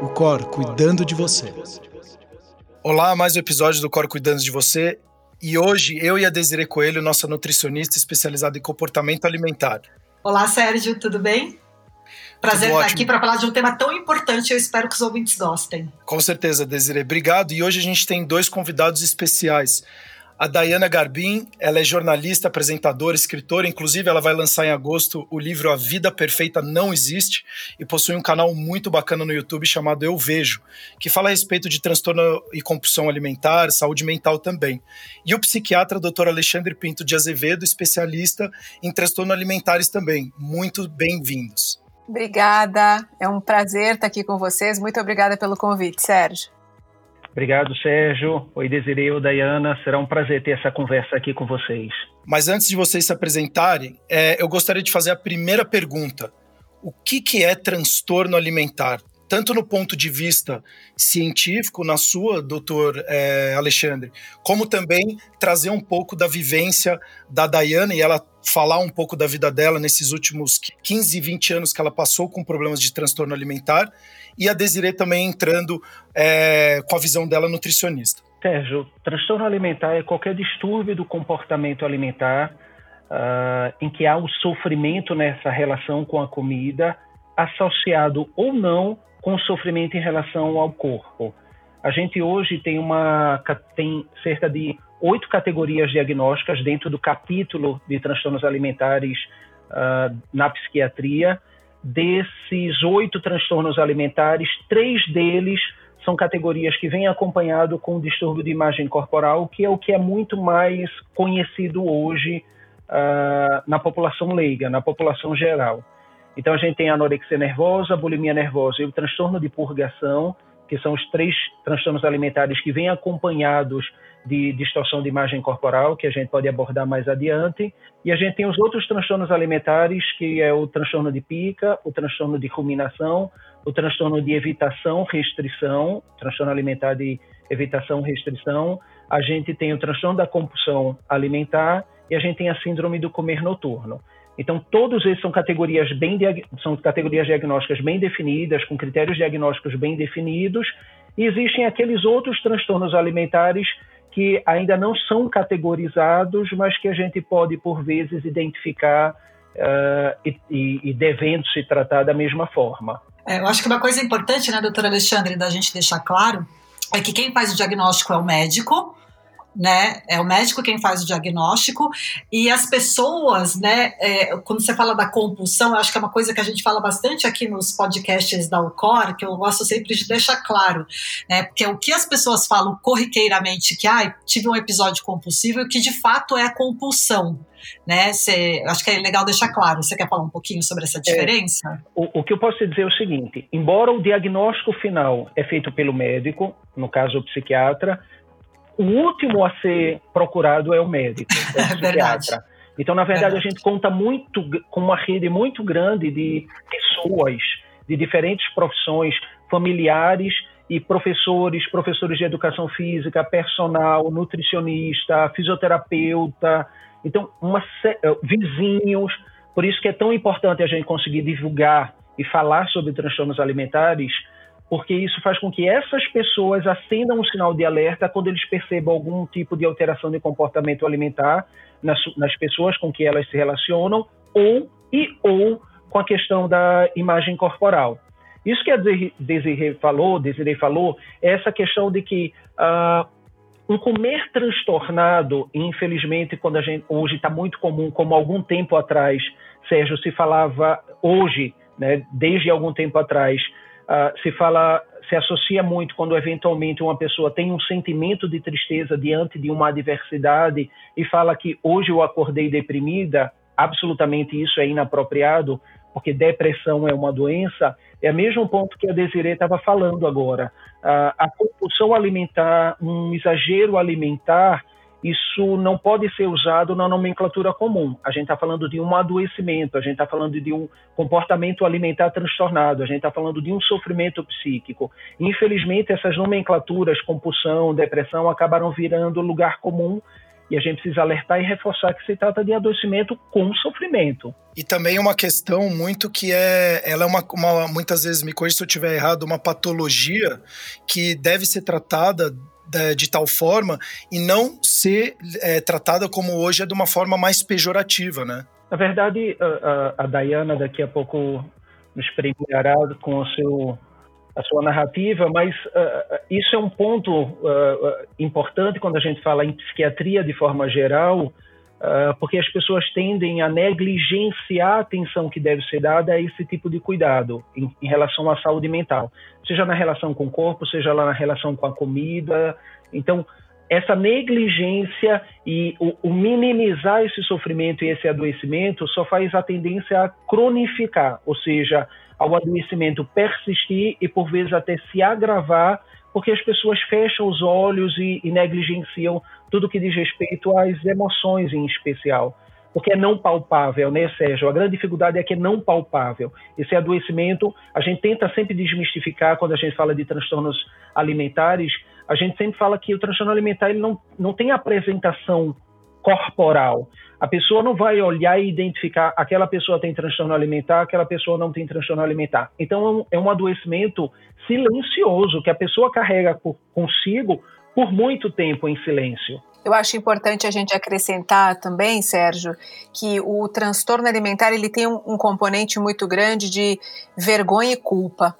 o Cor cuidando de você. Olá, mais um episódio do Cor Cuidando de Você. E hoje eu e a Desiree Coelho, nossa nutricionista especializada em comportamento alimentar. Olá, Sérgio, tudo bem? Prazer tudo estar aqui para falar de um tema tão importante. Eu espero que os ouvintes gostem. Com certeza, Desiree. Obrigado. E hoje a gente tem dois convidados especiais. A Dayana Garbin, ela é jornalista, apresentadora, escritora, inclusive ela vai lançar em agosto o livro A Vida Perfeita Não Existe e possui um canal muito bacana no YouTube chamado Eu Vejo, que fala a respeito de transtorno e compulsão alimentar, saúde mental também. E o psiquiatra Dr. Alexandre Pinto de Azevedo, especialista em transtorno alimentares também. Muito bem-vindos. Obrigada, é um prazer estar aqui com vocês. Muito obrigada pelo convite, Sérgio. Obrigado, Sérgio. Oi, Desiree, oi, Dayana. Será um prazer ter essa conversa aqui com vocês. Mas antes de vocês se apresentarem, é, eu gostaria de fazer a primeira pergunta. O que, que é transtorno alimentar? Tanto no ponto de vista científico, na sua, doutor é, Alexandre, como também trazer um pouco da vivência da Dayana e ela falar um pouco da vida dela nesses últimos 15, 20 anos que ela passou com problemas de transtorno alimentar e a Desiree também entrando é, com a visão dela nutricionista. Sérgio, transtorno alimentar é qualquer distúrbio do comportamento alimentar uh, em que há o sofrimento nessa relação com a comida, associado ou não com o sofrimento em relação ao corpo. A gente hoje tem uma tem cerca de oito categorias diagnósticas dentro do capítulo de transtornos alimentares uh, na psiquiatria Desses oito transtornos alimentares, três deles são categorias que vêm acompanhado com distúrbio de imagem corporal, que é o que é muito mais conhecido hoje uh, na população leiga, na população geral. Então a gente tem a anorexia nervosa, a bulimia nervosa e o transtorno de purgação, que são os três transtornos alimentares que vêm acompanhados de distorção de imagem corporal, que a gente pode abordar mais adiante. E a gente tem os outros transtornos alimentares, que é o transtorno de pica, o transtorno de ruminação, o transtorno de evitação, restrição, transtorno alimentar de evitação, restrição. A gente tem o transtorno da compulsão alimentar e a gente tem a síndrome do comer noturno. Então, todos esses são categorias bem são categorias diagnósticas bem definidas, com critérios diagnósticos bem definidos, e existem aqueles outros transtornos alimentares que ainda não são categorizados, mas que a gente pode, por vezes, identificar uh, e, e, devendo se tratar da mesma forma. É, eu acho que uma coisa importante, né, doutora Alexandre, da gente deixar claro, é que quem faz o diagnóstico é o médico, né? É o médico quem faz o diagnóstico e as pessoas, né? É, quando você fala da compulsão, eu acho que é uma coisa que a gente fala bastante aqui nos podcasts da UCOR, que eu gosto sempre de deixar claro, né? Porque o que as pessoas falam corriqueiramente que, ah, tive um episódio compulsivo, que de fato é a compulsão, né? Cê, acho que é legal deixar claro. Você quer falar um pouquinho sobre essa diferença? É, o, o, que eu posso dizer é o seguinte: embora o diagnóstico final é feito pelo médico, no caso o psiquiatra, o último a ser procurado é o médico, é o é psiquiatra. Então, na verdade, a gente conta muito com uma rede muito grande de pessoas de diferentes profissões, familiares e professores, professores de educação física, personal, nutricionista, fisioterapeuta, então uma, eh, vizinhos. Por isso que é tão importante a gente conseguir divulgar e falar sobre transtornos alimentares, porque isso faz com que essas pessoas acendam um sinal de alerta quando eles percebam algum tipo de alteração de comportamento alimentar nas, nas pessoas com que elas se relacionam ou e ou com a questão da imagem corporal. Isso que a Desiree falou, Desiree falou, é essa questão de que uh, um comer transtornado, infelizmente, quando a gente hoje está muito comum, como algum tempo atrás, Sérgio se falava hoje, né, desde algum tempo atrás, Uh, se fala, se associa muito quando eventualmente uma pessoa tem um sentimento de tristeza diante de uma adversidade e fala que hoje eu acordei deprimida, absolutamente isso é inapropriado, porque depressão é uma doença, é o mesmo ponto que a Desiree estava falando agora. Uh, a compulsão alimentar, um exagero alimentar, isso não pode ser usado na nomenclatura comum. A gente está falando de um adoecimento, a gente está falando de um comportamento alimentar transtornado, a gente está falando de um sofrimento psíquico. Infelizmente, essas nomenclaturas, compulsão, depressão, acabaram virando lugar comum e a gente precisa alertar e reforçar que se trata de adoecimento com sofrimento. E também uma questão muito que é, ela é uma, uma muitas vezes me corrija se eu estiver errado, uma patologia que deve ser tratada de, tal forma e não ser é, tratada como hoje é de uma forma mais pejorativa, né? Na verdade, a, a, a Dayana daqui a pouco nos premiará com o seu a sua narrativa, mas uh, isso é um ponto uh, importante quando a gente fala em psiquiatria de forma geral, uh, porque as pessoas tendem a negligenciar a atenção que deve ser dada a esse tipo de cuidado em, em relação à saúde mental, seja na relação com o corpo, seja lá na relação com a comida. Então, essa negligência e o, o, minimizar esse sofrimento e esse adoecimento só faz a tendência a cronificar, ou seja, ao adoecimento persistir e por vezes até se agravar, porque as pessoas fecham os olhos e, e negligenciam tudo que diz respeito às emoções em especial. Porque é não palpável, né, Sérgio? A grande dificuldade é que é não palpável. Esse adoecimento, a gente tenta sempre desmistificar quando a gente fala de transtornos alimentares, a gente sempre fala que o transtorno alimentar ele não, não tem apresentação corporal. A pessoa não vai olhar e identificar aquela pessoa tem transtorno alimentar, aquela pessoa não tem transtorno alimentar. Então é um, é um adoecimento silencioso que a pessoa carrega por, consigo por muito tempo em silêncio. Eu acho importante a gente acrescentar também, Sérgio, que o transtorno alimentar ele tem um, um componente muito grande de vergonha e culpa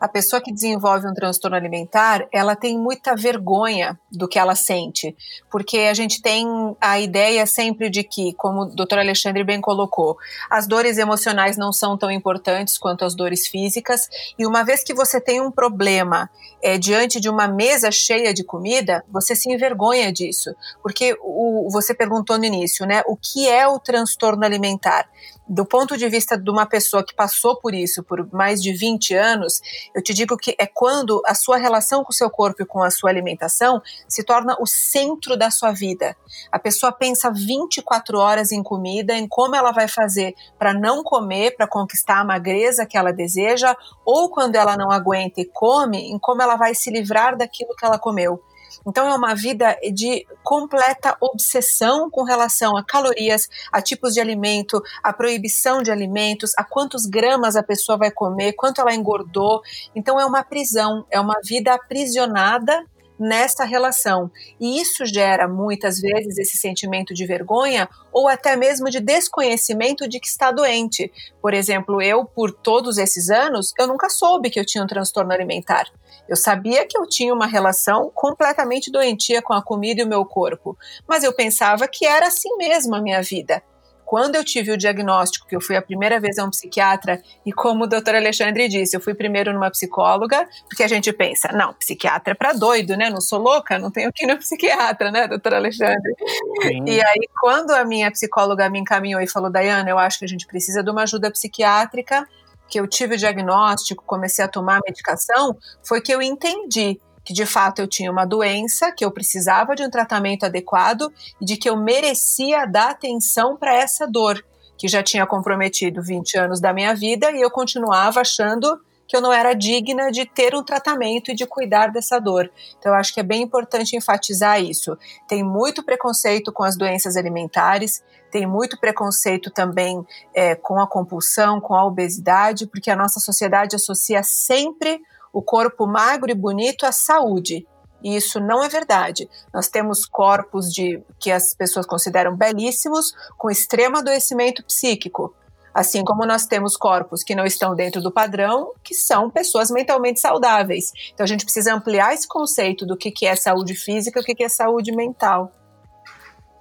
a pessoa que desenvolve um transtorno alimentar, ela tem muita vergonha do que ela sente, porque a gente tem a ideia sempre de que, como o doutor Alexandre bem colocou, as dores emocionais não são tão importantes quanto as dores físicas, e uma vez que você tem um problema é, diante de uma mesa cheia de comida, você se envergonha disso, porque o, você perguntou no início, né, o que é o transtorno alimentar? do ponto de vista de uma pessoa que passou por isso por mais de 20 anos, eu te digo que é quando a sua relação com o seu corpo e com a sua alimentação se torna o centro da sua vida. A pessoa pensa 24 horas em comida, em como ela vai fazer para não comer, para conquistar a magreza que ela deseja, ou quando ela não aguenta e come, em como ela vai se livrar daquilo que ela comeu. Então é uma vida de completa obsessão com relação a calorias, a tipos de alimento, a proibição de alimentos, a quantos gramas a pessoa vai comer, quanto ela engordou. Então é uma prisão, é uma vida aprisionada nessa relação. E isso gera muitas vezes esse sentimento de vergonha ou até mesmo de desconhecimento de que está doente. Por exemplo, eu, por todos esses anos, eu nunca soube que eu tinha um transtorno alimentar. Eu sabia que eu tinha uma relação completamente doentia com a comida e o meu corpo, mas eu pensava que era assim mesmo a minha vida. Quando eu tive o diagnóstico, que eu fui a primeira vez a um psiquiatra, e como o doutor Alexandre disse, eu fui primeiro numa psicóloga, porque a gente pensa, não, psiquiatra é para doido, né? Não sou louca, não tenho que ir no psiquiatra, né, doutor Alexandre? Sim. E aí, quando a minha psicóloga me encaminhou e falou, Dayana, eu acho que a gente precisa de uma ajuda psiquiátrica, que eu tive o diagnóstico, comecei a tomar a medicação, foi que eu entendi que de fato eu tinha uma doença, que eu precisava de um tratamento adequado e de que eu merecia dar atenção para essa dor, que já tinha comprometido 20 anos da minha vida e eu continuava achando que eu não era digna de ter um tratamento e de cuidar dessa dor. Então, eu acho que é bem importante enfatizar isso. Tem muito preconceito com as doenças alimentares, tem muito preconceito também é, com a compulsão, com a obesidade, porque a nossa sociedade associa sempre o corpo magro e bonito à saúde. E isso não é verdade. Nós temos corpos de que as pessoas consideram belíssimos, com extremo adoecimento psíquico. Assim como nós temos corpos que não estão dentro do padrão, que são pessoas mentalmente saudáveis. Então a gente precisa ampliar esse conceito do que, é saúde física e o que é saúde mental.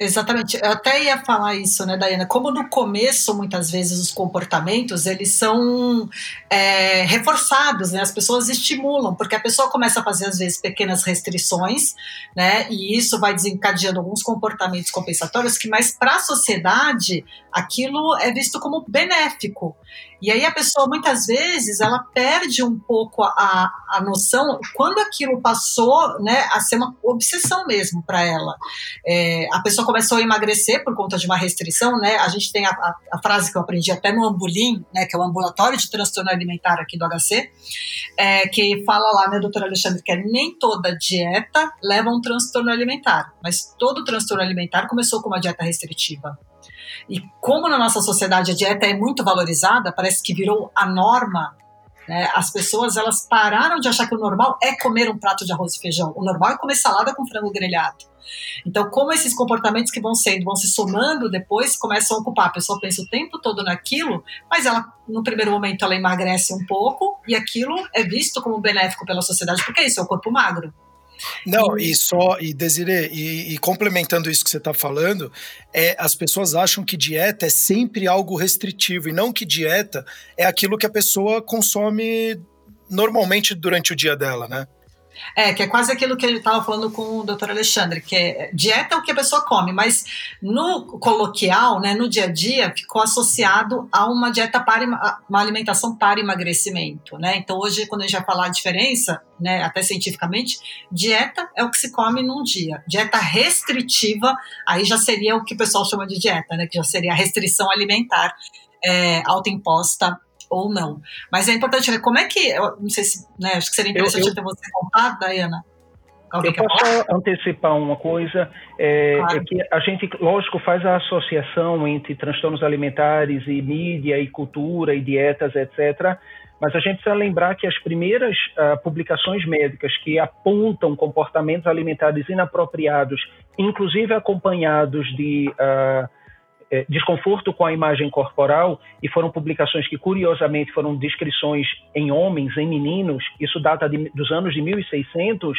Exatamente, eu até ia falar isso, né, Dayana? Como no começo, muitas vezes, os comportamentos eles são é, reforçados, né? As pessoas estimulam, porque a pessoa começa a fazer, às vezes, pequenas restrições, né? E isso vai desencadeando alguns comportamentos compensatórios que, mais para a sociedade, aquilo é visto como benéfico. E aí a pessoa, muitas vezes, ela perde um pouco a, a noção quando aquilo passou né, a ser uma obsessão mesmo para ela. É, a pessoa começou a emagrecer por conta de uma restrição, né? A gente tem a, a, a frase que eu aprendi até no Ambulim, né? Que é o ambulatório de transtorno alimentar aqui do HC, é, que fala lá, né, doutora Alexandre, que é, nem toda dieta leva a um transtorno alimentar, mas todo transtorno alimentar começou com uma dieta restritiva. E como na nossa sociedade a dieta é muito valorizada, parece que virou a norma né? As pessoas elas pararam de achar que o normal é comer um prato de arroz e feijão. O normal é comer salada com frango grelhado. Então, como esses comportamentos que vão sendo, vão se somando depois, começam a ocupar. A pessoa pensa o tempo todo naquilo, mas ela, no primeiro momento, ela emagrece um pouco e aquilo é visto como benéfico pela sociedade, porque isso, é o corpo magro. Não, e, só, e Desiree, e, e, complementando isso que você está falando, é, as pessoas acham que dieta é sempre algo restritivo, e não que dieta é aquilo que a pessoa consome normalmente durante o dia dela, né? É, que é quase aquilo que ele estava falando com o doutor Alexandre, que é dieta é o que a pessoa come, mas no coloquial, né, no dia a dia, ficou associado a uma dieta para uma alimentação para emagrecimento, né? Então hoje, quando a gente vai falar a diferença, né, até cientificamente, dieta é o que se come num dia. Dieta restritiva, aí já seria o que o pessoal chama de dieta, né? Que já seria a restrição alimentar é, autoimposta ou não. Mas é importante ver como é que, eu não sei se, né, acho que seria interessante eu, eu, ter você contar, Dayana. Alguém eu posso falar? antecipar uma coisa, é, claro. é, que a gente, lógico, faz a associação entre transtornos alimentares e mídia e cultura e dietas, etc., mas a gente precisa lembrar que as primeiras uh, publicações médicas que apontam comportamentos alimentares inapropriados, inclusive acompanhados de uh, é, desconforto com a imagem corporal, e foram publicações que, curiosamente, foram descrições em homens, em meninos, isso data de, dos anos de 1600.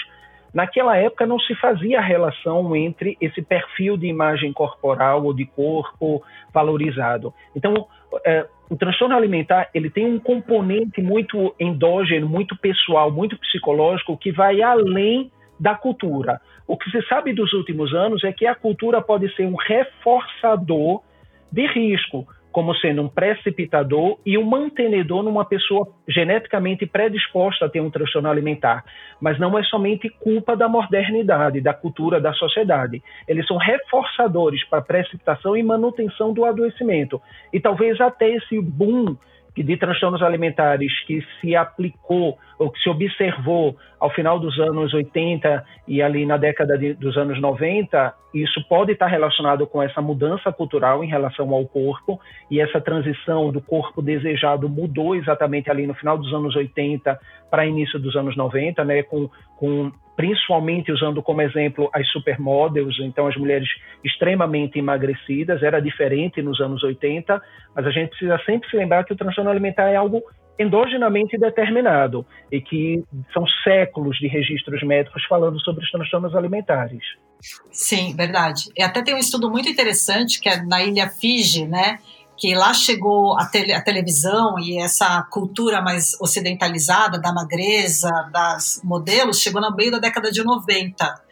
Naquela época não se fazia relação entre esse perfil de imagem corporal ou de corpo valorizado. Então, é, o transtorno alimentar ele tem um componente muito endógeno, muito pessoal, muito psicológico que vai além da cultura. O que se sabe dos últimos anos é que a cultura pode ser um reforçador de risco, como sendo um precipitador e um mantenedor numa pessoa geneticamente predisposta a ter um transtorno alimentar. Mas não é somente culpa da modernidade, da cultura, da sociedade. Eles são reforçadores para precipitação e manutenção do adoecimento. E talvez até esse boom de transtornos alimentares que se aplicou ou que se observou ao final dos anos 80 e ali na década de, dos anos 90, isso pode estar relacionado com essa mudança cultural em relação ao corpo e essa transição do corpo desejado mudou exatamente ali no final dos anos 80 para início dos anos 90, né, com, com principalmente usando como exemplo as supermodels, então as mulheres extremamente emagrecidas, era diferente nos anos 80, mas a gente precisa sempre se lembrar que o transtorno alimentar é algo endogenamente determinado e que são séculos de registros médicos falando sobre os transtornos alimentares. Sim, verdade. E até tem um estudo muito interessante que é na ilha Fiji, né? Que lá chegou a, tele, a, televisão e essa cultura mais ocidentalizada da magreza, das modelos, chegou no meio da década de 90.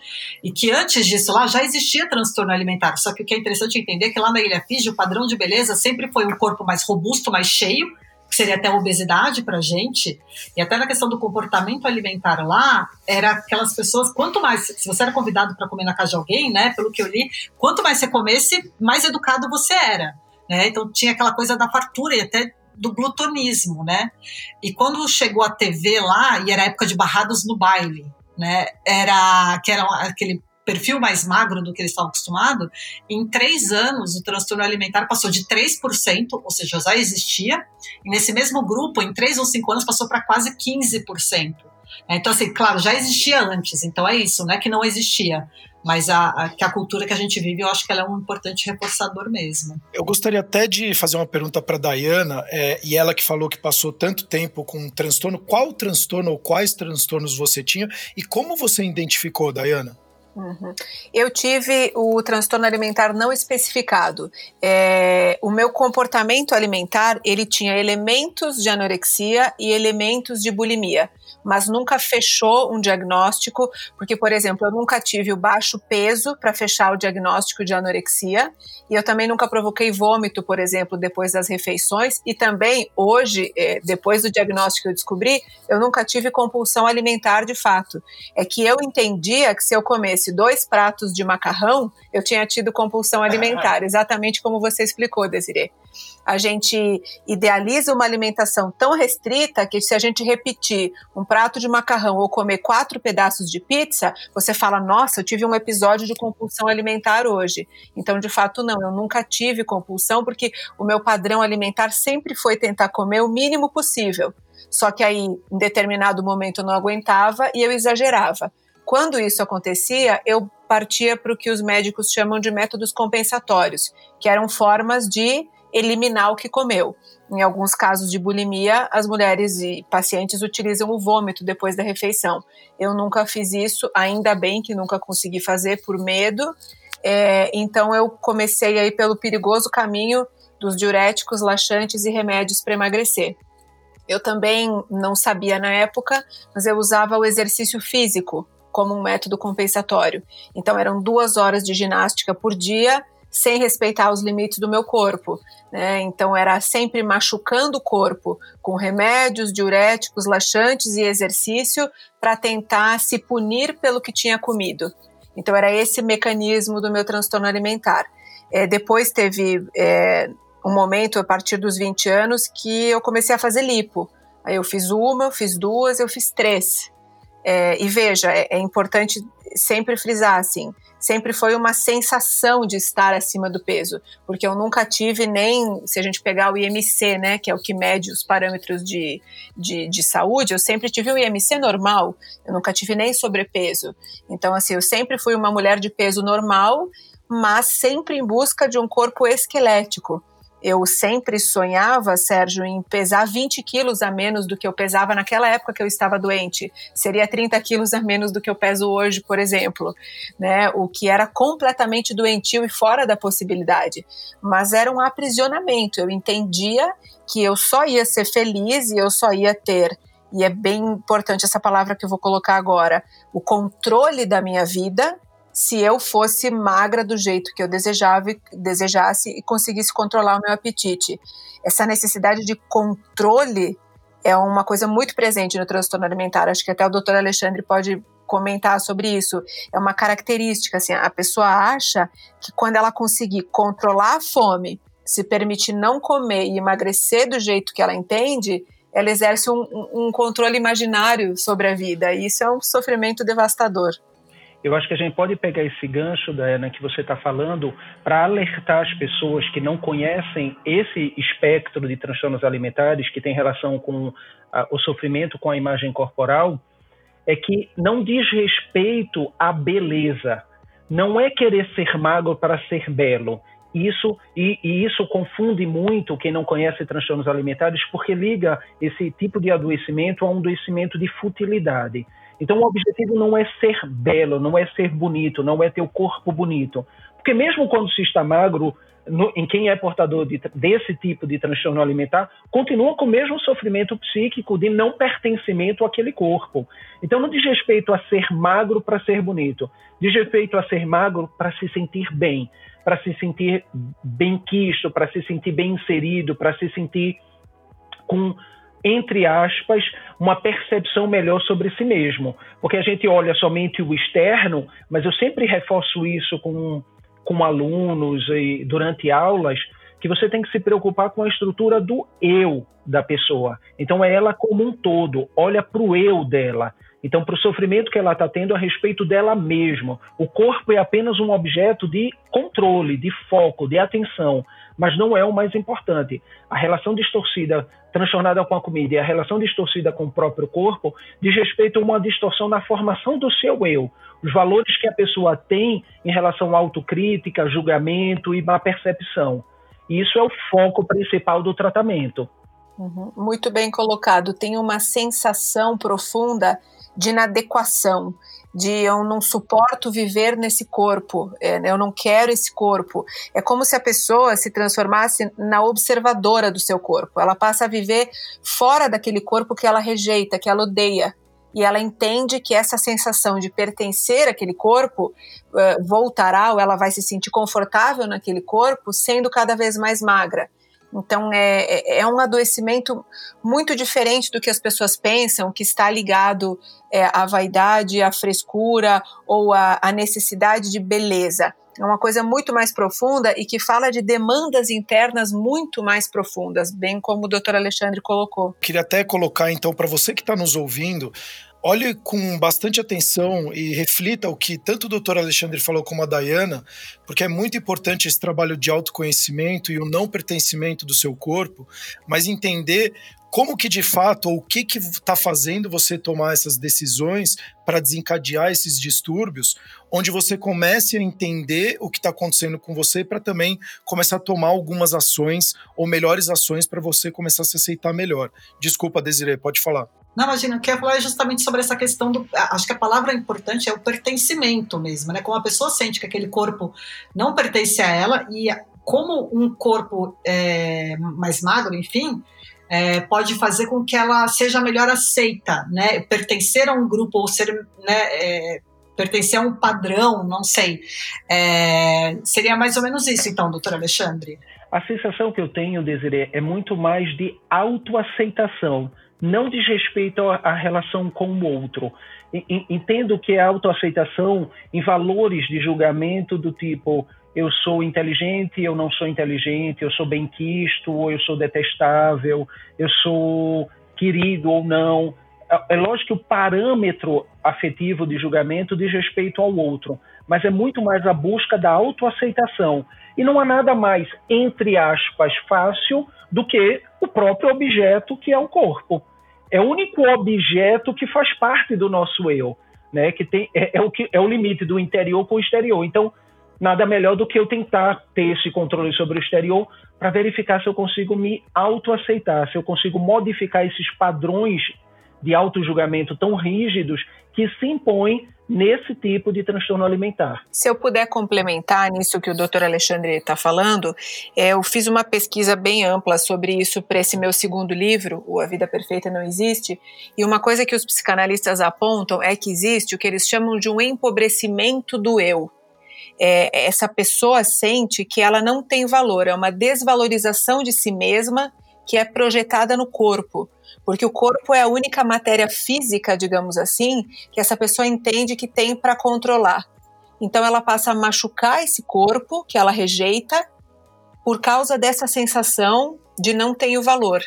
E que antes disso lá já existia transtorno alimentar. Só que o que é interessante entender é que lá na Ilha Fiji o padrão de beleza sempre foi um corpo mais robusto, mais cheio, que seria até obesidade para gente, e até na questão do comportamento alimentar lá, era aquelas pessoas, quanto mais, se você era convidado para comer na casa de alguém, né, pelo que eu li, quanto mais você comesse, mais educado você era. Né? Então tinha aquela coisa da fartura e até do glutonismo, né? E quando chegou a TV lá, e era época de barrados no baile, né? Era que era aquele perfil mais magro do que eles estavam acostumados, em três anos o transtorno alimentar passou de 3%, ou seja, já existia, e nesse mesmo grupo, em três ou cinco anos, passou para quase 15%. Então, assim, claro, já existia antes, então é isso, não é que não existia, mas a, a, que a cultura que a gente vive, eu acho que ela é um importante reforçador mesmo. Eu gostaria até de fazer uma pergunta para a Dayana, é, e ela que falou que passou tanto tempo com um transtorno, qual transtorno ou quais transtornos você tinha e como você identificou, Dayana? Uhum. Eu tive o transtorno alimentar não especificado. É, o meu comportamento alimentar ele tinha elementos de anorexia e elementos de bulimia mas nunca fechou um diagnóstico, porque, por exemplo, eu nunca tive o baixo peso para fechar o diagnóstico de anorexia, e eu também nunca provoquei vômito, por exemplo, depois das refeições, e também hoje, é, depois do diagnóstico que eu descobri, eu nunca tive compulsão alimentar de fato. É que eu entendia que se eu comesse comesse dois pratos de macarrão, eu tinha tido compulsão alimentar, exatamente como você explicou, Desiree. A gente idealiza uma alimentação tão restrita que se a gente repetir um prato de macarrão ou comer quatro pedaços de pizza, você fala: Nossa, eu tive um episódio de compulsão alimentar hoje. Então, de fato, não, eu nunca tive compulsão porque o meu padrão alimentar sempre foi tentar comer o mínimo possível. Só que aí, em determinado momento, eu não aguentava e eu exagerava. Quando isso acontecia, eu partia para o que os médicos chamam de métodos compensatórios, que eram formas de eliminar o que comeu. Em alguns casos de bulimia, as mulheres e pacientes utilizam o vômito depois da refeição. Eu nunca fiz isso, ainda bem que nunca consegui fazer por medo. É, então eu comecei aí pelo perigoso caminho dos diuréticos, laxantes e remédios para emagrecer. Eu também não sabia na época, mas eu usava o exercício físico como um método compensatório. Então eram duas horas de ginástica por dia, sem respeitar os limites do meu corpo. Né? Então era sempre machucando o corpo com remédios, diuréticos, laxantes e exercício para tentar se punir pelo que tinha comido. Então era esse mecanismo do meu transtorno alimentar. É, depois teve é, um momento, a partir dos 20 anos, que eu comecei a fazer lipo. Aí eu fiz uma, eu fiz duas, eu fiz três. É, e veja, é, é, importante sempre frisar assim, sempre foi uma sensação de estar acima do peso, porque eu nunca tive nem, se a gente pegar o IMC, né, que é o que mede os parâmetros de, de, de saúde, eu sempre tive um IMC normal, eu nunca tive nem sobrepeso. Então, assim, eu sempre fui uma mulher de peso normal, mas sempre em busca de um corpo esquelético. Eu sempre sonhava, Sérgio, em pesar 20 quilos a menos do que eu pesava naquela época que eu estava doente. Seria 30 quilos a menos do que eu peso hoje, por exemplo. Né? O que era completamente doentio e fora da possibilidade. Mas era um aprisionamento. Eu entendia que eu só ia ser feliz e eu só ia ter e é bem importante essa palavra que eu vou colocar agora, o controle da minha vida se eu fosse magra do jeito que eu desejava, desejasse e conseguisse controlar o meu apetite. Essa necessidade de controle é uma coisa muito presente no transtorno alimentar. Acho que até o doutor Alexandre pode comentar sobre isso. É uma característica, assim, a pessoa acha que quando ela conseguir controlar a fome, se permitir não comer e emagrecer do jeito que ela entende, ela exerce um, um controle imaginário sobre a vida. E isso é um sofrimento devastador. Eu acho que a gente pode pegar esse gancho, Diana, que você está falando, para alertar as pessoas que não conhecem esse espectro de transtornos alimentares que tem relação com a, o sofrimento com a imagem corporal, é que não diz respeito à beleza. Não é querer ser magro para ser belo. Isso e, e, isso confunde muito quem não conhece transtornos alimentares, porque liga esse tipo de adoecimento a um adoecimento de futilidade. Então, o objetivo não é ser belo, não é ser bonito, não é ter o corpo bonito. Porque mesmo quando se está magro, no, em quem é portador de, desse tipo de transtorno alimentar, continua com o mesmo sofrimento psíquico de não pertencimento àquele corpo. Então, não diz respeito a ser magro para ser bonito, diz respeito a ser magro para se sentir bem, para se sentir bem quisto, para se sentir bem inserido, para se sentir com entre aspas, uma percepção melhor sobre si mesmo. Porque a gente olha somente o externo, mas eu sempre reforço isso com, com alunos e durante aulas, que você tem que se preocupar com a estrutura do eu da pessoa. Então é ela como um todo, olha para o eu dela. Então, para o sofrimento que ela está tendo a respeito dela mesma. O corpo é apenas um objeto de controle, de foco, de atenção, mas não é o mais importante. A relação distorcida, transtornada com a comida e a relação distorcida com o próprio corpo diz respeito a uma distorção na formação do seu eu. Os valores que a pessoa tem em relação à autocrítica, julgamento e má percepção. Isso é o foco principal do tratamento. Uhum. Muito bem colocado. Tem uma sensação profunda de inadequação, de eu não suporto viver nesse corpo, é, eu não quero esse corpo. É como se a pessoa se transformasse na observadora do seu corpo. Ela passa a viver fora daquele corpo que ela rejeita, que ela odeia. E ela entende que essa sensação de pertencer àquele corpo uh, voltará, ou ela vai se sentir confortável naquele corpo, sendo cada vez mais magra. Então, é, é, é um adoecimento muito diferente do que as pessoas pensam, que está ligado é, à vaidade, à frescura ou à, à necessidade de beleza. É uma coisa muito mais profunda e que fala de demandas internas muito mais profundas, bem como o doutor Alexandre colocou. Queria até colocar, então, para você que está nos ouvindo, olhe com bastante atenção e reflita o que tanto o doutor Alexandre falou como a Dayana, porque é muito importante esse trabalho de autoconhecimento e o não pertencimento do seu corpo, mas entender como que de fato, ou o que que está fazendo você tomar essas decisões para desencadear esses distúrbios, onde você comece a entender o que está acontecendo com você para também começar a tomar algumas ações ou melhores ações para você começar a se aceitar melhor. Desculpa, Desiree, pode falar. Não, imagina, eu quero falar justamente sobre essa questão do. Acho que a palavra importante é o pertencimento mesmo, né? Como a pessoa sente que aquele corpo não pertence a ela e como um corpo é, mais magro, enfim, é, pode fazer com que ela seja melhor aceita, né? Pertencer a um grupo ou ser, né? É, pertencer a um padrão, não sei. É, seria mais ou menos isso, então, doutor Alexandre. A sensação que eu tenho, Desiree, é muito mais de autoaceitação não diz respeito à relação com o outro. Entendo que a autoaceitação em valores de julgamento do tipo eu sou inteligente, eu não sou inteligente, eu sou benquisto, ou eu sou detestável, eu sou querido ou não. É, é lógico que o parâmetro afetivo de julgamento diz respeito ao outro, mas é muito mais a busca da autoaceitação. E não há nada mais, entre aspas, fácil do que o próprio objeto que é o corpo. É o único objeto que faz parte do nosso eu, né? Que tem é, é o que é o limite do interior com o exterior. Então, nada melhor do que eu tentar ter esse controle sobre o exterior para verificar se eu consigo me autoaceitar, se eu consigo modificar esses padrões de auto-julgamento tão rígidos que se impõem nesse tipo de transtorno alimentar. Se eu puder complementar nisso que o Dr. Alexandre está falando, é, eu fiz uma pesquisa bem ampla sobre isso para esse meu segundo livro, O A Vida Perfeita Não Existe, e uma coisa que os psicanalistas apontam é que existe o que eles chamam de um empobrecimento do eu. É, essa pessoa sente que ela não tem valor, é uma desvalorização de si mesma que é projetada no corpo porque o corpo é a única matéria física, digamos assim, que essa pessoa entende que tem para controlar. Então ela passa a machucar esse corpo que ela rejeita por causa dessa sensação de não ter valor.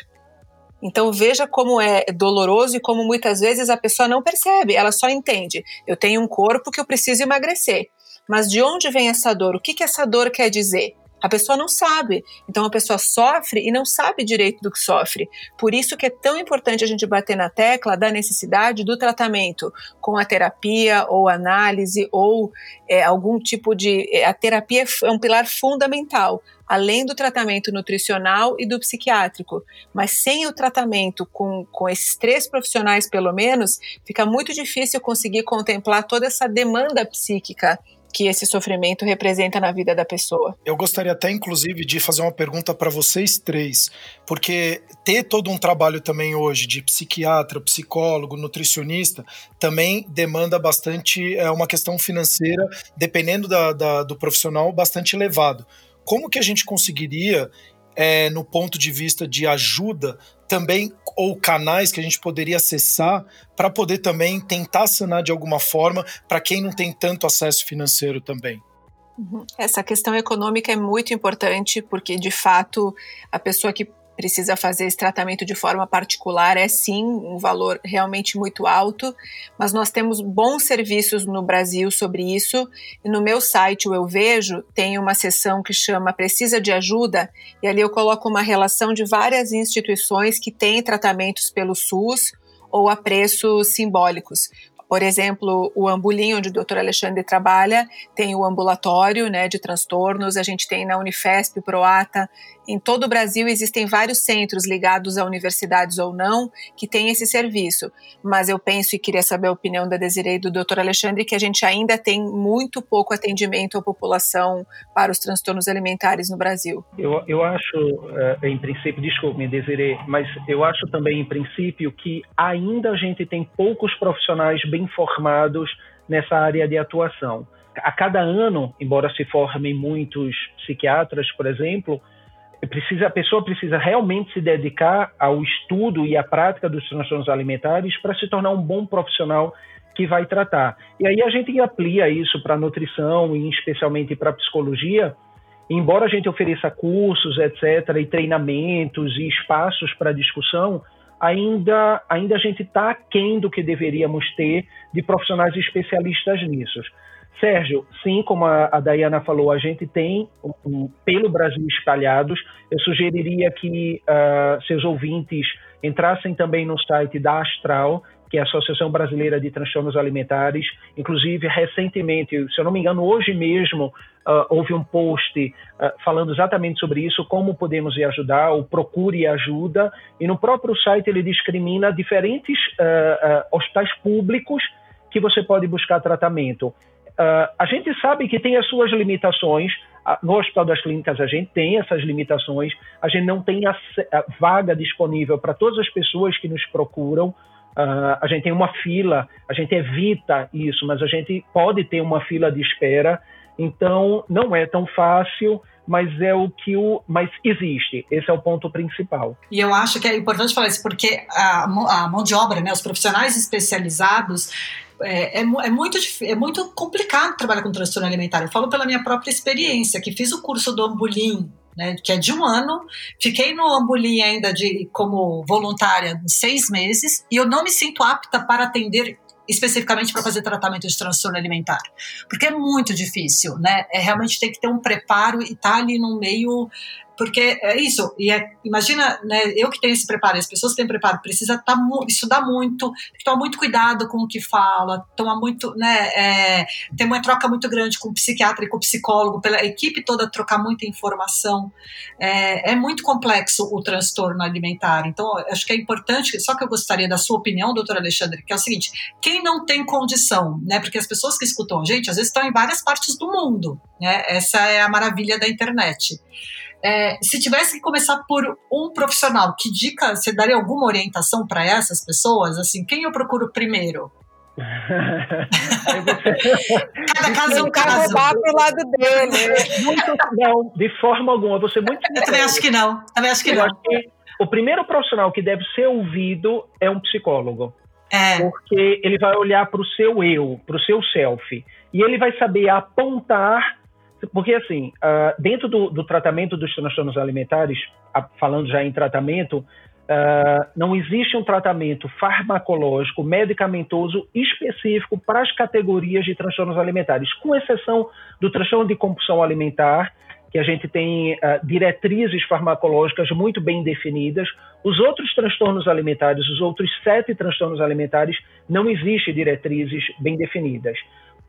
Então veja como é doloroso e como muitas vezes a pessoa não percebe, ela só entende. Eu tenho um corpo que eu preciso emagrecer. Mas de onde vem essa dor? O que, que essa dor quer dizer? A pessoa não sabe. Então a pessoa sofre e não sabe direito do que sofre. Por isso que é tão importante a gente bater na tecla da necessidade do tratamento com a terapia ou análise ou é, algum tipo de. É, a terapia é um pilar fundamental, além do tratamento nutricional e do psiquiátrico. Mas sem o tratamento com, com esses três profissionais, pelo menos, fica muito difícil conseguir contemplar toda essa demanda psíquica que esse sofrimento representa na vida da pessoa. Eu gostaria até, inclusive, de fazer uma pergunta para vocês três, porque ter todo um trabalho também hoje de psiquiatra, psicólogo, nutricionista, também demanda bastante, é uma questão financeira, dependendo da, da do profissional, bastante elevado. Como que a gente conseguiria é, no ponto de vista de ajuda, também, ou canais que a gente poderia acessar para poder também tentar sanar de alguma forma para quem não tem tanto acesso financeiro também. Uhum. Essa questão econômica é muito importante porque, de fato, a pessoa que precisa fazer esse tratamento de forma particular é sim um valor realmente muito alto, mas nós temos bons serviços no Brasil sobre isso. E no meu site, o Eu Vejo, tem uma seção que chama Precisa de Ajuda, e ali eu coloco uma relação de várias instituições que têm tratamentos pelo SUS ou a preços simbólicos. Por exemplo, o Ambulim, onde o Dr. Alexandre trabalha, tem o ambulatório né, de transtornos, a gente tem na Unifesp, Proata, em todo o Brasil existem vários centros ligados a universidades ou não que têm esse serviço. Mas eu penso e queria saber a opinião da Desiree e do Dr. Alexandre que a gente ainda tem muito pouco atendimento à população para os transtornos alimentares no Brasil. Eu, eu acho, eh, em princípio, desculpe-me, Desiree, mas eu acho também, em princípio, que ainda a gente tem poucos profissionais bem formados nessa área de atuação. A cada ano, embora se formem muitos psiquiatras, por exemplo, precisa, a pessoa precisa realmente se dedicar ao estudo e à prática dos transtornos alimentares para se tornar um bom profissional que vai tratar. E aí a gente amplia isso para nutrição e especialmente para psicologia, embora a gente ofereça cursos, etc., e treinamentos e espaços para discussão, ainda, ainda a gente está aquém do que deveríamos ter de profissionais especialistas nisso. Sérgio, sim, como a, a Dayana falou, a gente tem um, pelo Brasil espalhados. Eu sugeriria que uh, seus ouvintes entrassem também no site da Astral, que é a Associação Brasileira de Transtornos Alimentares. Inclusive, recentemente, se eu não me engano, hoje mesmo, uh, houve um post uh, falando exatamente sobre isso, como podemos lhe ajudar, o Procure Ajuda. E no próprio site ele discrimina diferentes uh, hospitais públicos que você pode buscar tratamento. a gente sabe que tem as suas limitações, no Hospital das Clínicas a gente tem essas limitações, a gente não tem a, a vaga disponível para todas as pessoas que nos procuram. Uh, a gente tem uma fila, a gente evita isso, mas a gente pode ter uma fila de espera. Então, não é tão fácil, mas é o que o. Mas existe. Esse é o ponto principal. E eu acho que é importante falar isso, porque a, a mão de obra, né, os profissionais especializados. É, é, é, muito, é muito complicado trabalhar com transtorno alimentar. Eu falo pela minha própria experiência, que fiz o curso do Ambulim né, que é de um ano. Fiquei no Ambuli ainda de, como voluntária seis meses e eu não me sinto apta para atender especificamente para fazer tratamento de transtorno alimentar, porque é muito difícil, né? É realmente tem que ter um preparo e estar tá ali no meio porque é isso, e é, imagina, né, eu que tenho esse preparo, as pessoas que têm preparo, precisa tá, estudar muito, tomar muito cuidado com o que fala, tomar muito, né, é, ter uma troca muito grande com o psiquiatra e com o psicólogo, pela equipe toda trocar muita informação. É, é muito complexo o transtorno alimentar, então acho que é importante, só que eu gostaria da sua opinião, doutora Alexandre, que é o seguinte, quem não tem condição, né, porque as pessoas que escutam a gente, às vezes estão em várias partes do mundo, né, essa é a maravilha da internet. É, se tivesse que começar por um profissional, que dica você daria alguma orientação para essas pessoas? Assim, quem eu procuro primeiro? Cada caso é um caso. pro lado dele. Muito, não, de forma alguma. Você muito. Eu também acho que não. Também acho que eu não. Acho que o primeiro profissional que deve ser ouvido é um psicólogo. É. Porque ele vai olhar para o seu eu, para o seu self. E ele vai saber apontar porque, assim, uh, dentro do, do, tratamento dos transtornos alimentares, uh, falando já em tratamento, uh, não existe um tratamento farmacológico, medicamentoso específico para as categorias de transtornos alimentares, com exceção do transtorno de compulsão alimentar, que a gente tem diretrizes farmacológicas muito bem definidas. Os outros transtornos alimentares, os outros sete transtornos alimentares, não existem diretrizes bem definidas.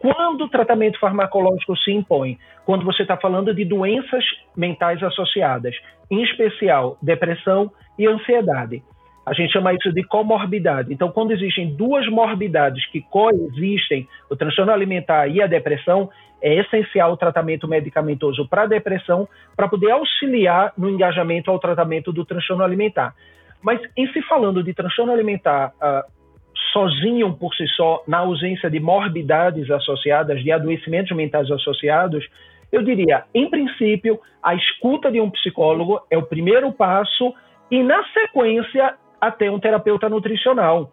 Quando o tratamento farmacológico se impõe? Quando você está falando de doenças mentais associadas, em especial depressão e ansiedade. A gente chama isso de comorbidade. Então, quando existem duas morbidades que coexistem, o transtorno alimentar e a depressão, é essencial o tratamento medicamentoso para a depressão para poder auxiliar no engajamento ao tratamento do transtorno alimentar. Mas em se falando de transtorno alimentar uh, sozinho por si só, na ausência de morbidades associadas, de adoecimentos mentais associados, eu diria, em princípio, a escuta de um psicólogo é o primeiro passo e, na sequência, até um terapeuta nutricional.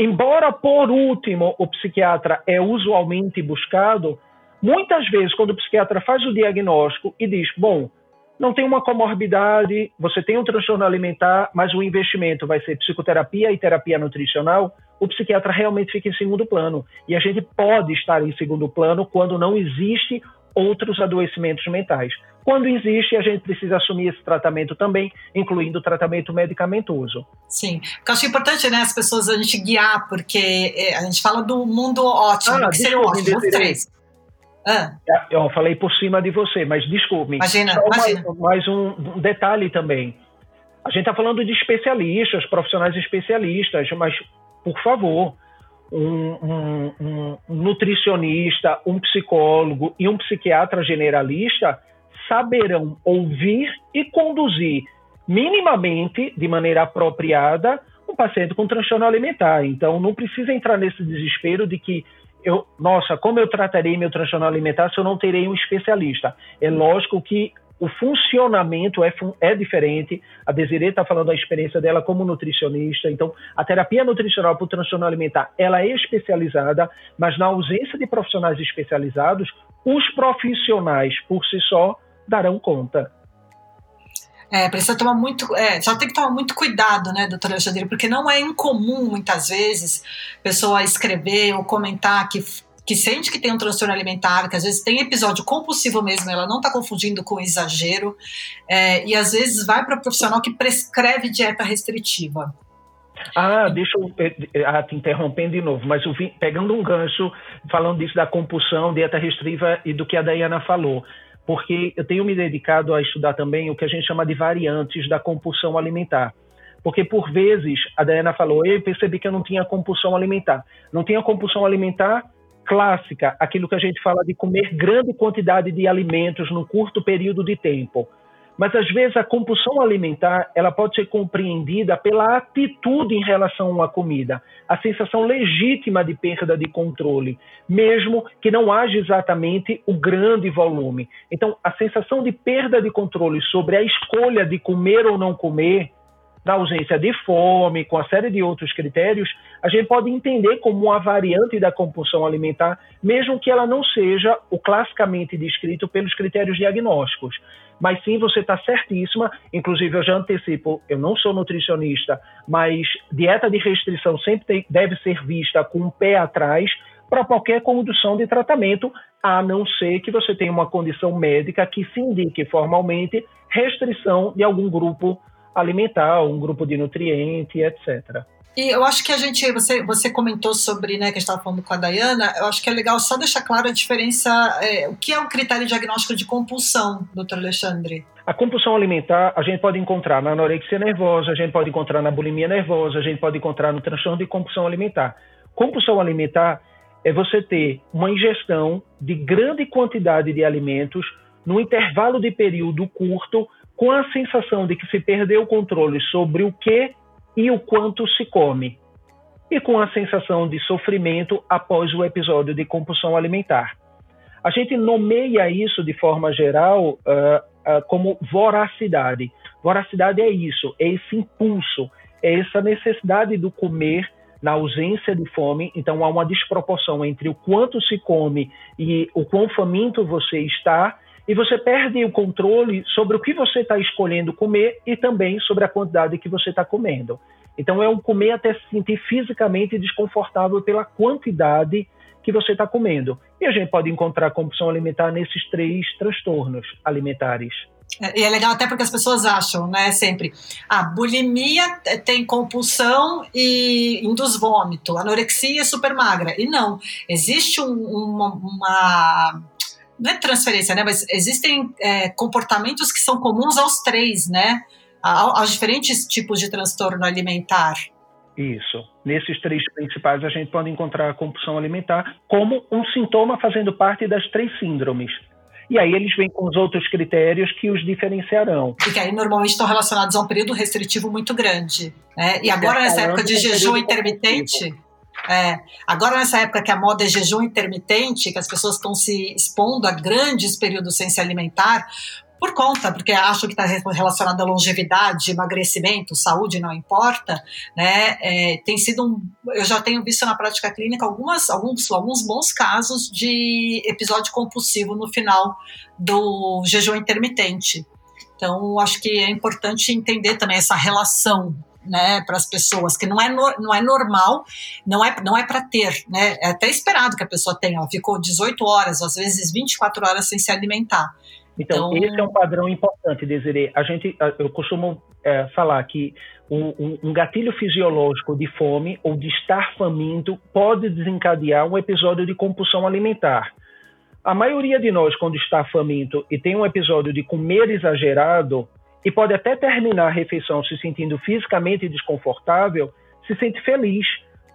Embora, por último, o psiquiatra é usualmente buscado, muitas vezes, quando o psiquiatra faz o diagnóstico e diz: bom, não tem uma comorbidade, você tem um transtorno alimentar, mas o investimento vai ser psicoterapia e terapia nutricional, o psiquiatra realmente fica em segundo plano. E a gente pode estar em segundo plano quando não existe outros adoecimentos mentais. Quando existe, a gente precisa assumir esse tratamento também, incluindo o tratamento medicamentoso. Sim, porque eu acho importante, né, as pessoas a gente guiar, porque é, a gente fala do mundo ótimo, ah, que seria o ótimo, os três. Ah. Eu falei por cima de você, mas desculpe. Imagina, imagina. Mais, mais um, detalhe também. A gente está falando de especialistas, profissionais especialistas, mas, por favor, um, um, um, nutricionista, um psicólogo e um psiquiatra generalista saberão ouvir e conduzir minimamente, de maneira apropriada, um paciente com transtorno alimentar. Então, não precisa entrar nesse desespero de que eu, nossa, como eu tratarei meu transtorno alimentar se eu não terei um especialista? É lógico que o funcionamento é, é diferente. A Desiree está falando da experiência dela como nutricionista. Então, a terapia nutricional para o transtorno alimentar, ela é especializada, mas na ausência de profissionais especializados, os profissionais por si só darão conta. É, precisa tomar muito, é, só tem que tomar muito cuidado, né, doutora Alexandre, porque não é incomum, muitas vezes, pessoa escrever ou comentar que, que sente que tem um transtorno alimentar, que às vezes tem episódio compulsivo mesmo, ela não está confundindo com exagero, é, e às vezes vai para o profissional que prescreve dieta restritiva. Ah, deixa eu eh, eh, ah, te interrompendo de novo, mas pegando um gancho, falando disso da compulsão, dieta restritiva e do que a Dayana falou porque eu tenho me dedicado a estudar também o que a gente chama de variantes da compulsão alimentar. Porque, por vezes, a Diana falou, eu percebi que eu não tinha compulsão alimentar. Não tinha compulsão alimentar clássica, aquilo que a gente fala de comer grande quantidade de alimentos num curto período de tempo. Mas às vezes a compulsão alimentar ela pode ser compreendida pela atitude em relação à comida, a sensação legítima de perda de controle, mesmo que não haja exatamente o grande volume. Então, a sensação de perda de controle sobre a escolha de comer ou não comer, na ausência de fome, com a série de outros critérios, a gente pode entender como uma variante da compulsão alimentar, mesmo que ela não seja o classicamente descrito pelos critérios diagnósticos mas sim você está certíssima. Inclusive, eu já antecipo, eu não sou nutricionista, mas dieta de restrição sempre tem, deve ser vista com um pé atrás para qualquer condução de tratamento, a não ser que você tenha uma condição médica que se indique formalmente restrição de algum grupo alimentar, um grupo de nutriente, etc. E eu acho que a gente, você, você comentou sobre, né, que a gente estava falando com a Dayana, eu acho que é legal só deixar claro a diferença, é, o que é o critério diagnóstico de compulsão, doutor Alexandre? A compulsão alimentar a gente pode encontrar na anorexia nervosa, a gente pode encontrar na bulimia nervosa, a gente pode encontrar no transtorno de compulsão alimentar. Compulsão alimentar é você ter uma ingestão de grande quantidade de alimentos num intervalo de período curto, com a sensação de que se perdeu o controle sobre o que e o quanto se come, e com a sensação de sofrimento após o episódio de compulsão alimentar. A gente nomeia isso de forma geral uh, uh, como voracidade. Voracidade é isso, é esse impulso, é essa necessidade do comer na ausência de fome. Então há uma desproporção entre o quanto se come e o quão faminto você está, e você perde o controle sobre o que você está escolhendo comer e também sobre a quantidade que você está comendo. Então é um comer até se sentir fisicamente desconfortável pela quantidade que você está comendo. E a gente pode encontrar compulsão alimentar nesses três transtornos alimentares. É, e é legal até porque as pessoas acham, né, sempre, a bulimia tem compulsão e induz vômito, anorexia é super magra. E não, existe um, uma, uma não é transferência, né? Mas existem é, comportamentos que são comuns aos três, né? aos diferentes tipos de transtorno alimentar. Isso. Nesses três principais, a gente pode encontrar a compulsão alimentar como um sintoma fazendo parte das três síndromes. E aí eles vêm com os outros critérios que os diferenciarão. E que aí normalmente estão relacionados a um período restritivo muito grande. Né? E agora, nessa época de jejum intermitente, é, agora, nessa época que a moda é jejum intermitente, que as pessoas estão se expondo a grandes períodos sem se alimentar, por conta, porque acham que está relacionado à longevidade, emagrecimento, saúde, não importa, né? É, tem sido um. Eu já tenho visto na prática clínica algumas, alguns, alguns bons casos de episódio compulsivo no final do jejum intermitente. Então, acho que é importante entender também essa relação né, para as pessoas, que não é, no, não é normal, não é, não é para ter, né, é até esperado que a pessoa tenha, ó, ficou 18 horas, às vezes 24 horas sem se alimentar. Então, então esse é um padrão importante, Desiree. A gente, eu costumo é, falar que um, um, gatilho fisiológico de fome ou de estar faminto pode desencadear um episódio de compulsão alimentar. A maioria de nós, quando está faminto e tem um episódio de comer exagerado, e pode até terminar a refeição se sentindo fisicamente desconfortável, se sente feliz,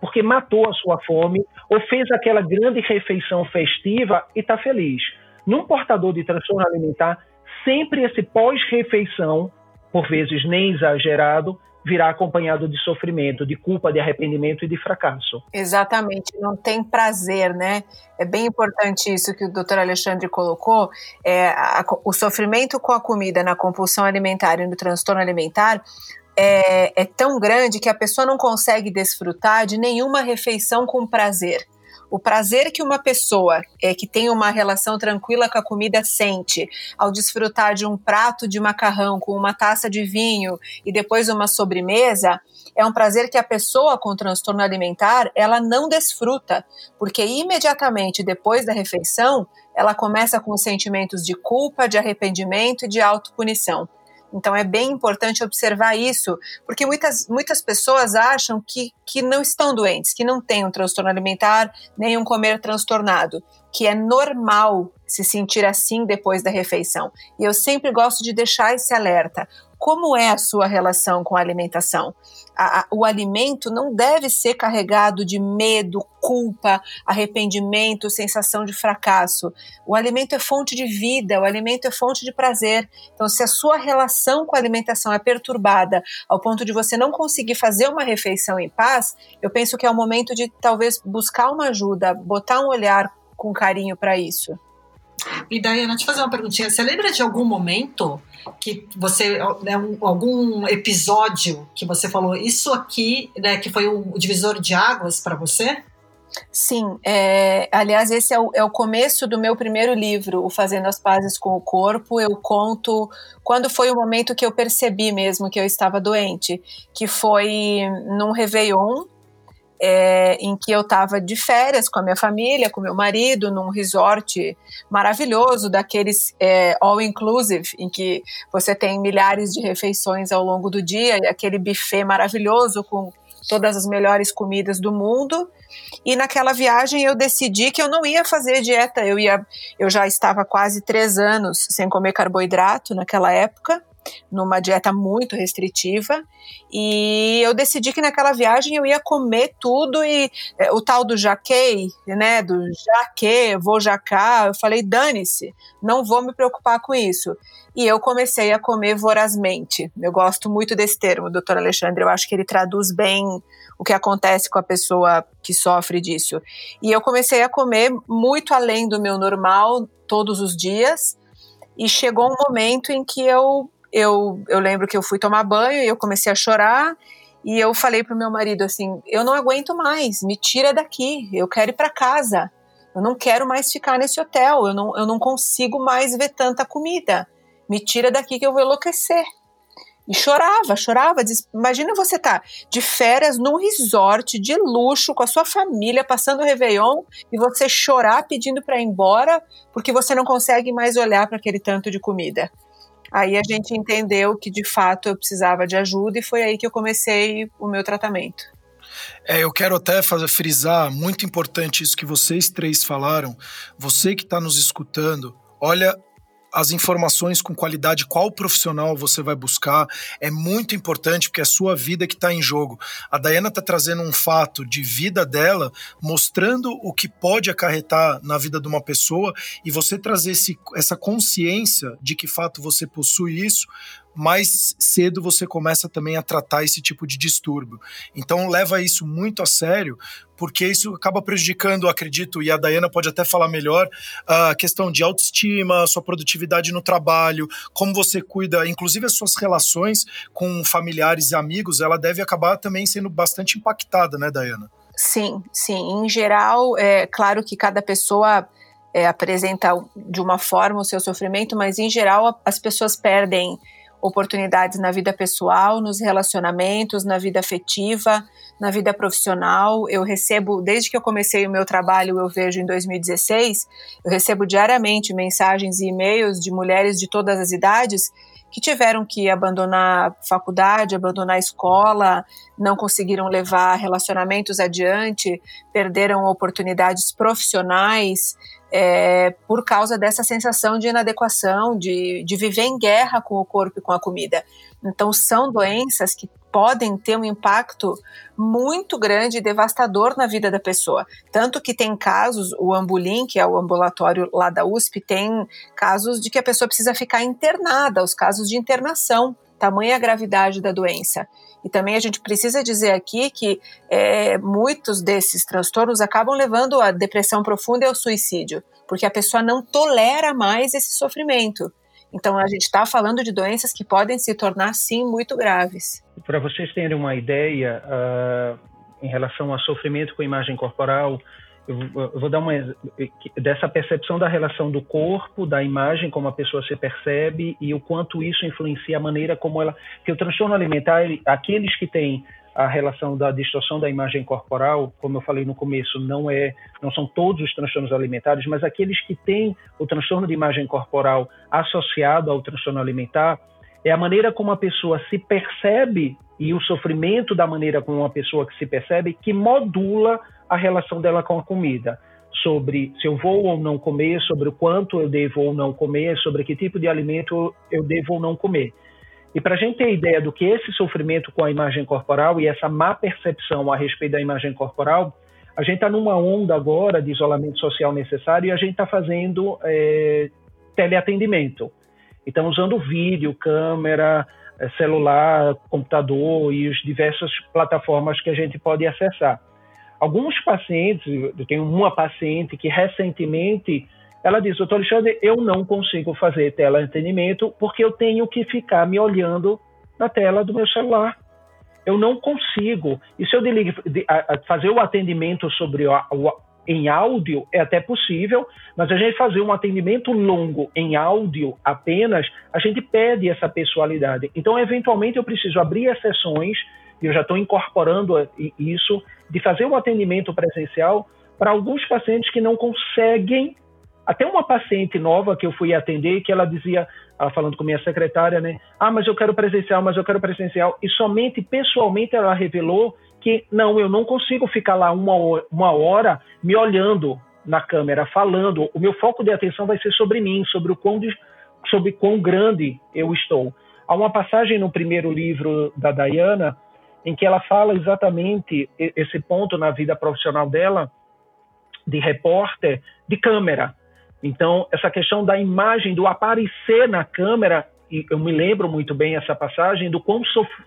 porque matou a sua fome ou fez aquela grande refeição festiva e está feliz. Num portador de transtorno alimentar, sempre esse pós-refeição, por vezes nem exagerado, virá acompanhado de sofrimento, de culpa, de arrependimento e de fracasso. Exatamente, não tem prazer, né? É bem importante isso que o doutor Alexandre colocou. É, a, o sofrimento com a comida na compulsão alimentar e no transtorno alimentar é, é tão grande que a pessoa não consegue desfrutar de nenhuma refeição com prazer. O prazer que uma pessoa é, que tem uma relação tranquila com a comida sente ao desfrutar de um prato de macarrão com uma taça de vinho e depois uma sobremesa é um prazer que a pessoa com transtorno alimentar ela não desfruta, porque imediatamente depois da refeição ela começa com sentimentos de culpa, de arrependimento e de autopunição. Então é bem importante observar isso, porque muitas, muitas pessoas acham que, que não estão doentes, que não têm um transtorno alimentar, nem um comer transtornado, que é normal se sentir assim depois da refeição. E eu sempre gosto de deixar esse alerta. Como é a sua relação com a alimentação? A, a, o alimento não deve ser carregado de medo, culpa, arrependimento, sensação de fracasso. O alimento é fonte de vida, o alimento é fonte de prazer. Então, se a sua relação com a alimentação é perturbada ao ponto de você não conseguir fazer uma refeição em paz, eu penso que é o momento de talvez buscar uma ajuda, botar um olhar com carinho para isso. E Dayana, te fazer uma perguntinha. Você lembra de algum momento que você, né, um, algum episódio que você falou isso aqui, né, que foi o divisor de águas para você? Sim, é, aliás, esse é o, é o, começo do meu primeiro livro, O Fazendo as Pazes com o Corpo. Eu conto quando foi o momento que eu percebi mesmo que eu estava doente, que foi num Réveillon é, em que eu estava de férias com a minha família, com meu marido, num resort maravilhoso, daqueles é, all-inclusive, em que você tem milhares de refeições ao longo do dia e aquele buffet maravilhoso com todas as melhores comidas do mundo. E naquela viagem eu decidi que eu não ia fazer dieta. Eu ia, eu já estava quase três anos sem comer carboidrato naquela época numa dieta muito restritiva e eu decidi que naquela viagem eu ia comer tudo e é, o tal do jaquei, né, do jaque, vou jacar, eu falei, dane-se, não vou me preocupar com isso. E eu comecei a comer vorazmente. Eu gosto muito desse termo, doutor Alexandre, eu acho que ele traduz bem o que acontece com a pessoa que sofre disso. E eu comecei a comer muito além do meu normal todos os dias. E chegou um momento em que eu eu, eu lembro que eu fui tomar banho e eu comecei a chorar. E eu falei pro meu marido assim: eu não aguento mais, me tira daqui, eu quero ir para casa. Eu não quero mais ficar nesse hotel, eu não, eu não consigo mais ver tanta comida. Me tira daqui que eu vou enlouquecer. E chorava, chorava. Diz, imagina você tá de férias num resort de luxo com a sua família, passando o Réveillon, e você chorar pedindo para ir embora porque você não consegue mais olhar para aquele tanto de comida. Aí a gente entendeu que de fato eu precisava de ajuda e foi aí que eu comecei o meu tratamento. É, eu quero até fazer, frisar, muito importante isso que vocês três falaram. Você que está nos escutando, olha as informações com qualidade, qual profissional você vai buscar, é muito importante porque é a sua vida que está em jogo. A Dayana está trazendo um fato de vida dela, mostrando o que pode acarretar na vida de uma pessoa e você trazer esse, essa consciência de que fato você possui isso, mais cedo você começa também a tratar esse tipo de distúrbio. Então leva isso muito a sério, porque isso acaba prejudicando, acredito, e a Dayana pode até falar melhor, a questão de autoestima, sua produtividade no trabalho, como você cuida, inclusive as suas relações com familiares e amigos, ela deve acabar também sendo bastante impactada, né, Dayana? Sim, sim. Em geral, é claro que cada pessoa é, apresenta de uma forma o seu sofrimento, mas em geral as pessoas perdem oportunidades na vida pessoal, nos relacionamentos, na vida afetiva, na vida profissional. Eu recebo, desde que eu comecei o meu trabalho, eu vejo em 2016, eu recebo diariamente mensagens e e-mails de mulheres de todas as idades que tiveram que abandonar faculdade, abandonar escola, não conseguiram levar relacionamentos adiante, perderam oportunidades profissionais, é, por causa dessa sensação de inadequação, de, de viver em guerra com o corpo e com a comida. Então, são doenças que podem ter um impacto muito grande e devastador na vida da pessoa. Tanto que tem casos, o Ambulim, que é o ambulatório lá da USP, tem casos de que a pessoa precisa ficar internada, os casos de internação tamanha a gravidade da doença. E também a gente precisa dizer aqui que é, muitos desses transtornos acabam levando à depressão profunda e ao suicídio, porque a pessoa não tolera mais esse sofrimento. Então a gente está falando de doenças que podem se tornar sim muito graves. Para vocês terem uma ideia uh, em relação ao sofrimento com imagem corporal, eu vou dar uma dessa percepção da relação do corpo, da imagem, como a pessoa se percebe e o quanto isso influencia a maneira como ela. Porque o transtorno alimentar, aqueles que têm a relação da distorção da imagem corporal, como eu falei no começo, não é, não são todos os transtornos alimentares, mas aqueles que têm o transtorno de imagem corporal associado ao transtorno alimentar, é a maneira como a pessoa se percebe e o sofrimento da maneira como uma pessoa que se percebe que modula a relação dela com a comida, sobre se eu vou ou não comer, sobre o quanto eu devo ou não comer, sobre que tipo de alimento eu devo ou não comer. E para a gente ter ideia do que esse sofrimento com a imagem corporal e essa má percepção a respeito da imagem corporal, a gente está numa onda agora de isolamento social necessário e a gente está fazendo é, teleatendimento. Então, usando vídeo, câmera, é, celular, computador e as diversas plataformas que a gente pode acessar. Alguns pacientes, eu tenho uma paciente que recentemente ela disse, doutor Alexandre, eu não consigo fazer teleatendimento porque eu tenho que ficar me olhando na tela do meu celular. Eu não consigo. E se eu de, a, a fazer o atendimento sobre o, o, em áudio, é até possível, mas a gente fazer um atendimento longo em áudio apenas, a gente perde essa pessoalidade. Então, eventualmente, eu preciso abrir as sessões, e eu já estou incorporando isso, de fazer um atendimento presencial para alguns pacientes que não conseguem. Até uma paciente nova que eu fui atender, que ela dizia, ela falando com minha secretária, né? Ah, mas eu quero presencial, mas eu quero presencial. E somente pessoalmente ela revelou que não, eu não consigo ficar lá uma hora, uma hora me olhando na câmera, falando. O meu foco de atenção vai ser sobre mim, sobre o quão, sobre quão grande eu estou. Há uma passagem no primeiro livro da Diana em que ela fala exatamente esse ponto na vida profissional dela de repórter de câmera. Então, essa questão da imagem, do aparecer na câmera, e eu me lembro muito bem essa passagem, do quão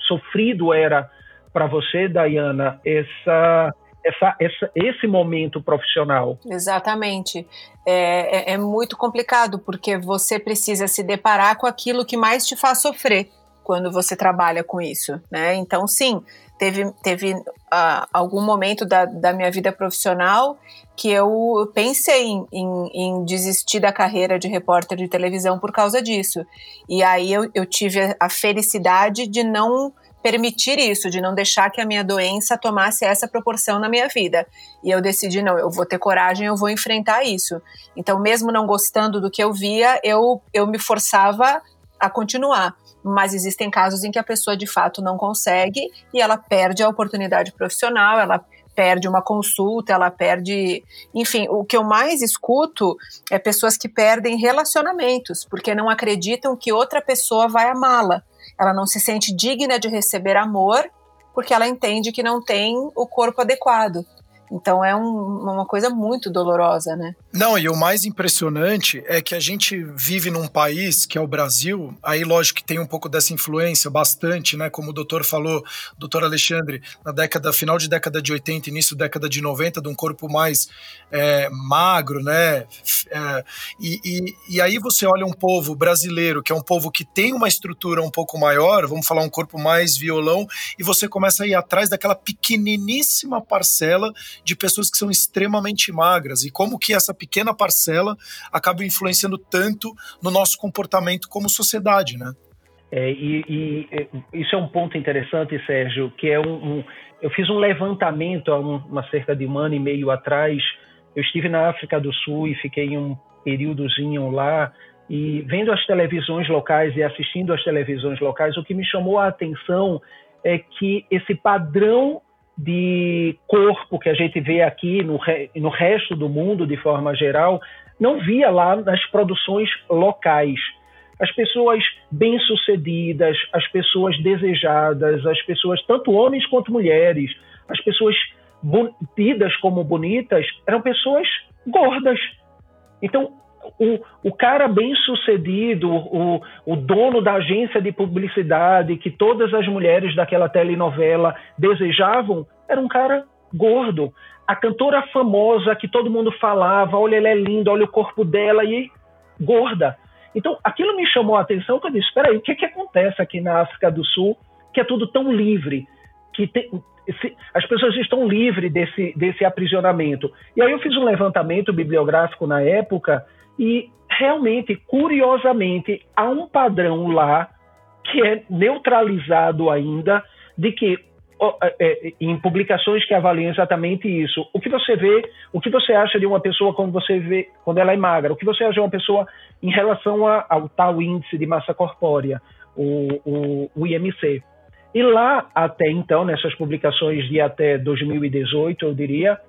sofrido era para você, Dayana, essa, essa, essa, esse momento profissional. Exatamente. É, é, é muito complicado, porque você precisa se deparar com aquilo que mais te faz sofrer quando você trabalha com isso, né? Então, sim, teve, teve uh, algum momento da, da minha vida profissional que eu pensei em, em, em, desistir da carreira de repórter de televisão por causa disso. E aí eu, eu tive a felicidade de não permitir isso, de não deixar que a minha doença tomasse essa proporção na minha vida. E eu decidi, não, eu vou ter coragem, eu vou enfrentar isso. Então, mesmo não gostando do que eu via, eu, eu me forçava a continuar mas existem casos em que a pessoa de fato não consegue e ela perde a oportunidade profissional, ela perde uma consulta, ela perde. Enfim, o que eu mais escuto é pessoas que perdem relacionamentos, porque não acreditam que outra pessoa vai amá-la. Ela não se sente digna de receber amor porque ela entende que não tem o corpo adequado. Então é um, uma coisa muito dolorosa, né? Não, e o mais impressionante é que a gente vive num país que é o Brasil, aí lógico que tem um pouco dessa influência, bastante, né? Como o doutor falou, doutor Alexandre, na década, final de década de 80, início da década de 90, de um corpo mais é, magro, né? É, e, e, e aí você olha um povo brasileiro, que é um povo que tem uma estrutura um pouco maior, vamos falar um corpo mais violão, e você começa a ir atrás daquela pequeniníssima parcela de pessoas que são extremamente magras e como que essa pequena parcela acaba influenciando tanto no nosso comportamento como sociedade, né? É, e, e, isso é um ponto interessante, Sérgio, que é um, um eu fiz um levantamento há um, uma cerca de um ano e meio atrás. Eu estive na África do Sul e fiquei um períodozinho lá e vendo as televisões locais e assistindo às televisões locais, o que me chamou a atenção é que esse padrão de corpo que a gente vê aqui no, no resto do mundo de forma geral, não via lá nas produções locais. As pessoas bem-sucedidas, as pessoas desejadas, as pessoas, tanto homens quanto mulheres, as pessoas tidas como bonitas, eram pessoas gordas. Então, o, o cara bem sucedido, o, o dono da agência de publicidade que todas as mulheres daquela telenovela desejavam, era um cara gordo. A cantora famosa que todo mundo falava, olha, ela é linda, olha o corpo dela, e gorda. Então, aquilo me chamou a atenção, que eu disse, espera aí, o que, que acontece aqui na África do Sul, que é tudo tão livre, que tem, se, as pessoas estão livres desse, desse aprisionamento. E aí eu fiz um levantamento bibliográfico na época e realmente, curiosamente, há um padrão lá que é neutralizado ainda de que é, é, em publicações que avaliam exatamente isso. O que você vê, o que você acha de uma pessoa quando você vê quando ela é magra? O que você acha de uma pessoa em relação a, ao tal índice de massa corpórea, o, o, o IMC? E lá até então, nessas publicações de até 2018, eu diria,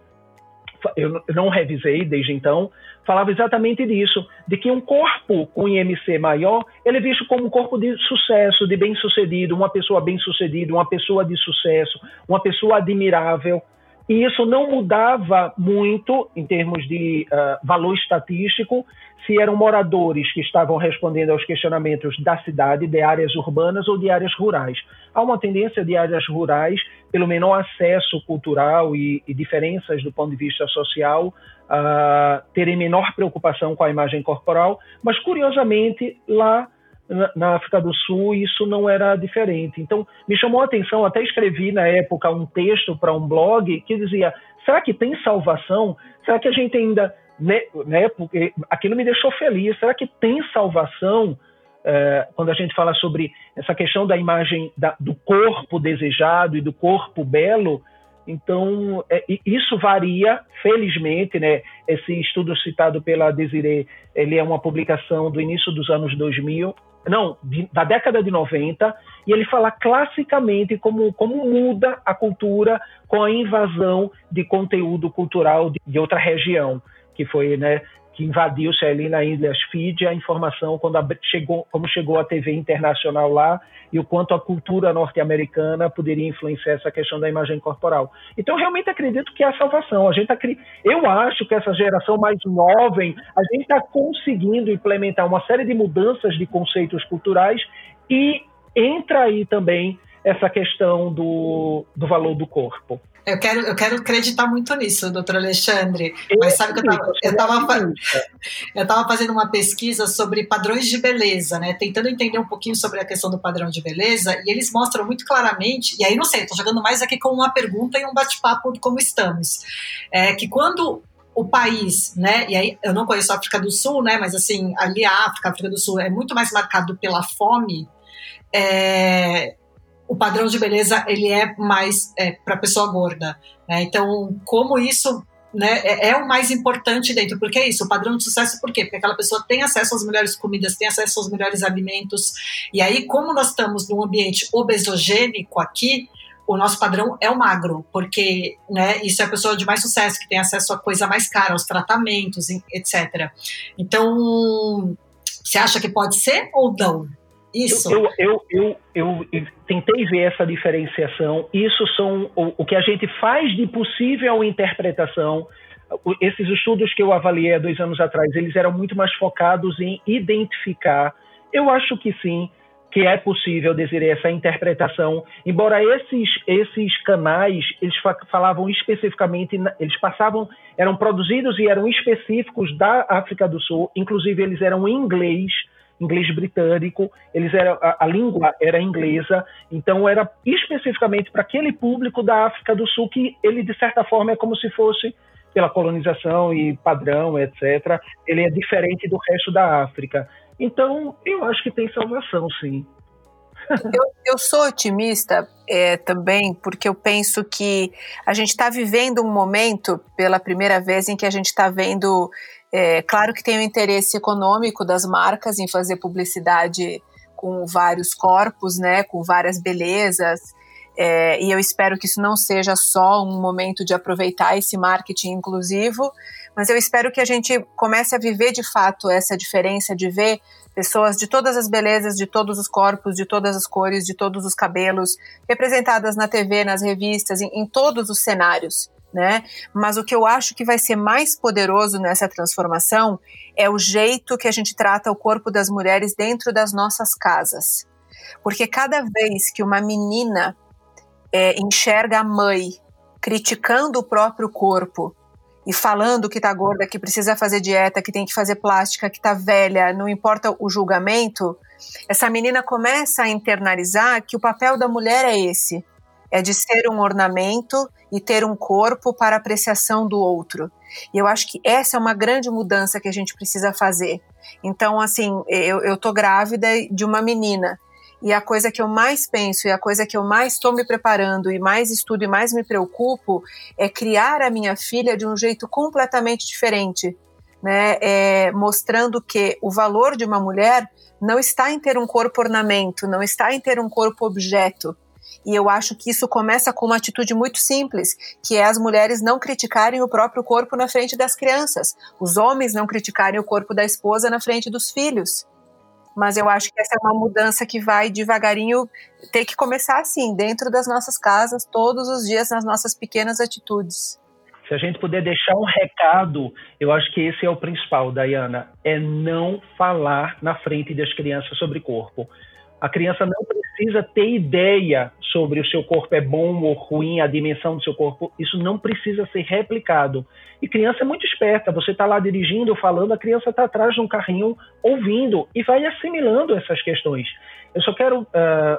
eu não revisei desde então, falava exatamente disso, de que um corpo com IMC maior, ele é visto como um corpo de sucesso, de bem-sucedido, uma pessoa bem-sucedida, uma pessoa de sucesso, uma pessoa admirável. E isso não mudava muito em termos de uh, valor estatístico se eram moradores que estavam respondendo aos questionamentos da cidade, de áreas urbanas ou de áreas rurais. Há uma tendência de áreas rurais, pelo menor acesso cultural e, e diferenças do ponto de vista social, uh, terem menor preocupação com a imagem corporal, mas curiosamente lá na África do Sul isso não era diferente. Então me chamou a atenção, até escrevi na época um texto para um blog que dizia: será que tem salvação? Será que a gente ainda né, né, porque aquilo me deixou feliz. Será que tem salvação é, quando a gente fala sobre essa questão da imagem da, do corpo desejado e do corpo belo? Então, é, isso varia, felizmente, né? Esse estudo citado pela Desiree, ele é uma publicação do início dos anos 2000, não, de, da década de 90, e ele fala classicamente como, como muda a cultura com a invasão de conteúdo cultural de, de outra região que foi, né, que invadiu-se ali na Ilhas Fiji a informação quando a, chegou, como chegou a TV internacional lá e o quanto a cultura norte-americana poderia influenciar essa questão da imagem corporal. Então, realmente acredito que é a salvação. A gente eu acho que essa geração mais jovem, a gente está conseguindo implementar uma série de mudanças de conceitos culturais e entra aí também essa questão do, do valor do corpo. Eu quero, eu quero acreditar muito nisso, doutor Alexandre. Mas sabe que eu estava eu tava, fazendo uma pesquisa sobre padrões de beleza, né? Tentando entender um pouquinho sobre a questão do padrão de beleza, e eles mostram muito claramente, e aí não sei, estou jogando mais aqui com uma pergunta e um bate-papo como estamos. É que quando o país, né? E aí eu não conheço a África do Sul, né? Mas assim, ali a África, a África do Sul é muito mais marcado pela fome. É, o padrão de beleza ele é mais é, para pessoa gorda. Né? Então, como isso né, é, é, o mais importante dentro, porque é isso, o padrão de sucesso, por quê? Porque aquela pessoa tem acesso às melhores comidas, tem acesso aos melhores alimentos, e aí, como nós estamos num ambiente obesogênico aqui, o nosso padrão é o magro, porque né, isso é a pessoa de mais sucesso, que tem acesso a coisa mais cara, aos tratamentos, etc. Então, você acha que pode ser ou não? Isso. Eu, eu, eu, eu, tentei ver essa diferenciação. Isso são o, o que a gente faz de possível interpretação. Esses estudos que eu avaliei há dois anos atrás, eles eram muito mais focados em identificar. Eu acho que sim, que é possível dizer essa interpretação, embora esses esses canais eles falavam especificamente, eles passavam, eram produzidos e eram específicos da África do Sul, inclusive eles eram em inglês, inglês britânico, eles eram, a, a língua era inglesa, então era especificamente para aquele público da África do Sul que ele, de certa forma, é como se fosse pela colonização e padrão, etc., ele é diferente do resto da África. Então, eu acho que tem salvação, sim. Eu, eu sou otimista é, também, porque eu penso que a gente está vivendo um momento, pela primeira vez, em que a gente está vendo é, claro que tem o interesse econômico das marcas em fazer publicidade com vários corpos, né, com várias belezas, é, e eu espero que isso não seja só um momento de aproveitar esse marketing inclusivo, mas eu espero que a gente comece a viver de fato essa diferença de ver pessoas de todas as belezas, de todos os corpos, de todas as cores, de todos os cabelos, representadas na TV, nas revistas, em, em todos os cenários né? Mas o que eu acho que vai ser mais poderoso nessa transformação é o jeito que a gente trata o corpo das mulheres dentro das nossas casas. Porque cada vez que uma menina é, enxerga a mãe criticando o próprio corpo e falando que tá gorda, que precisa fazer dieta, que tem que fazer plástica, que tá velha, não importa o julgamento, essa menina começa a internalizar que o papel da mulher é esse: é de ser um ornamento e ter um corpo para apreciação do outro. E eu acho que essa é uma grande mudança que a gente precisa fazer. Então, assim, eu, eu tô grávida de uma menina. E a coisa que eu mais penso e a coisa que eu mais estou me preparando e mais estudo e mais me preocupo é criar a minha filha de um jeito completamente diferente, né? É, mostrando que o valor de uma mulher não está em ter um corpo ornamento, não está em ter um corpo objeto, e eu acho que isso começa com uma atitude muito simples, que é as mulheres não criticarem o próprio corpo na frente das crianças, os homens não criticarem o corpo da esposa na frente dos filhos. Mas eu acho que essa é uma mudança que vai devagarinho ter que começar assim, dentro das nossas casas, todos os dias, nas nossas pequenas atitudes. Se a gente puder deixar um recado, eu acho que esse é o principal, Dayana, é não falar na frente das crianças sobre corpo. A criança não precisa ter ideia sobre o seu corpo é bom ou ruim, a dimensão do seu corpo. Isso não precisa ser replicado. E criança é muito esperta. Você está lá dirigindo, falando, a criança está atrás de um carrinho ouvindo e vai assimilando essas questões. Eu só quero uh,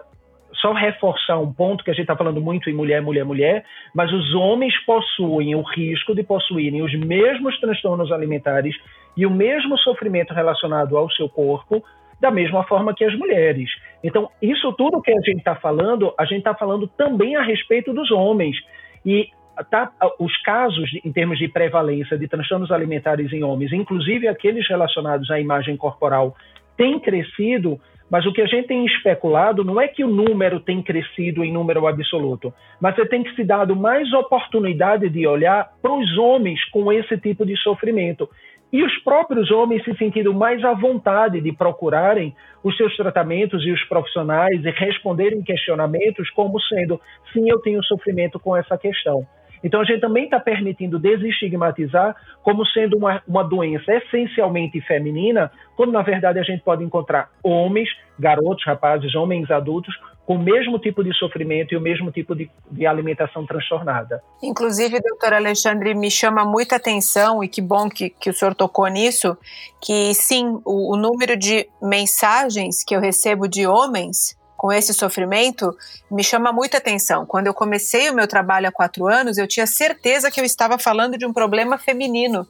só reforçar um ponto que a gente está falando muito em mulher, mulher, mulher, mas os homens possuem o risco de possuírem os mesmos transtornos alimentares e o mesmo sofrimento relacionado ao seu corpo da mesma forma que as mulheres. Então, isso tudo que a gente está falando, a gente está falando também a respeito dos homens. E tá, os casos, em termos de prevalência de transtornos alimentares em homens, inclusive aqueles relacionados à imagem corporal, têm crescido, mas o que a gente tem especulado não é que o número tem crescido em número absoluto, mas você tem que se dado mais oportunidade de olhar para os homens com esse tipo de sofrimento e os próprios homens se sentindo mais à vontade de procurarem os seus tratamentos e os profissionais e responderem questionamentos como sendo, sim, eu tenho sofrimento com essa questão. Então a gente também está permitindo desestigmatizar como sendo uma, uma doença essencialmente feminina, quando na verdade a gente pode encontrar homens, garotos, rapazes, homens adultos com o mesmo tipo de sofrimento e o mesmo tipo de, de alimentação transtornada. Inclusive, doutor Alexandre, me chama muita atenção, e que bom que, que o senhor tocou nisso, que sim, o, o número de mensagens que eu recebo de homens com esse sofrimento me chama muita atenção. Quando eu comecei o meu trabalho há quatro anos, eu tinha certeza que eu estava falando de um problema feminino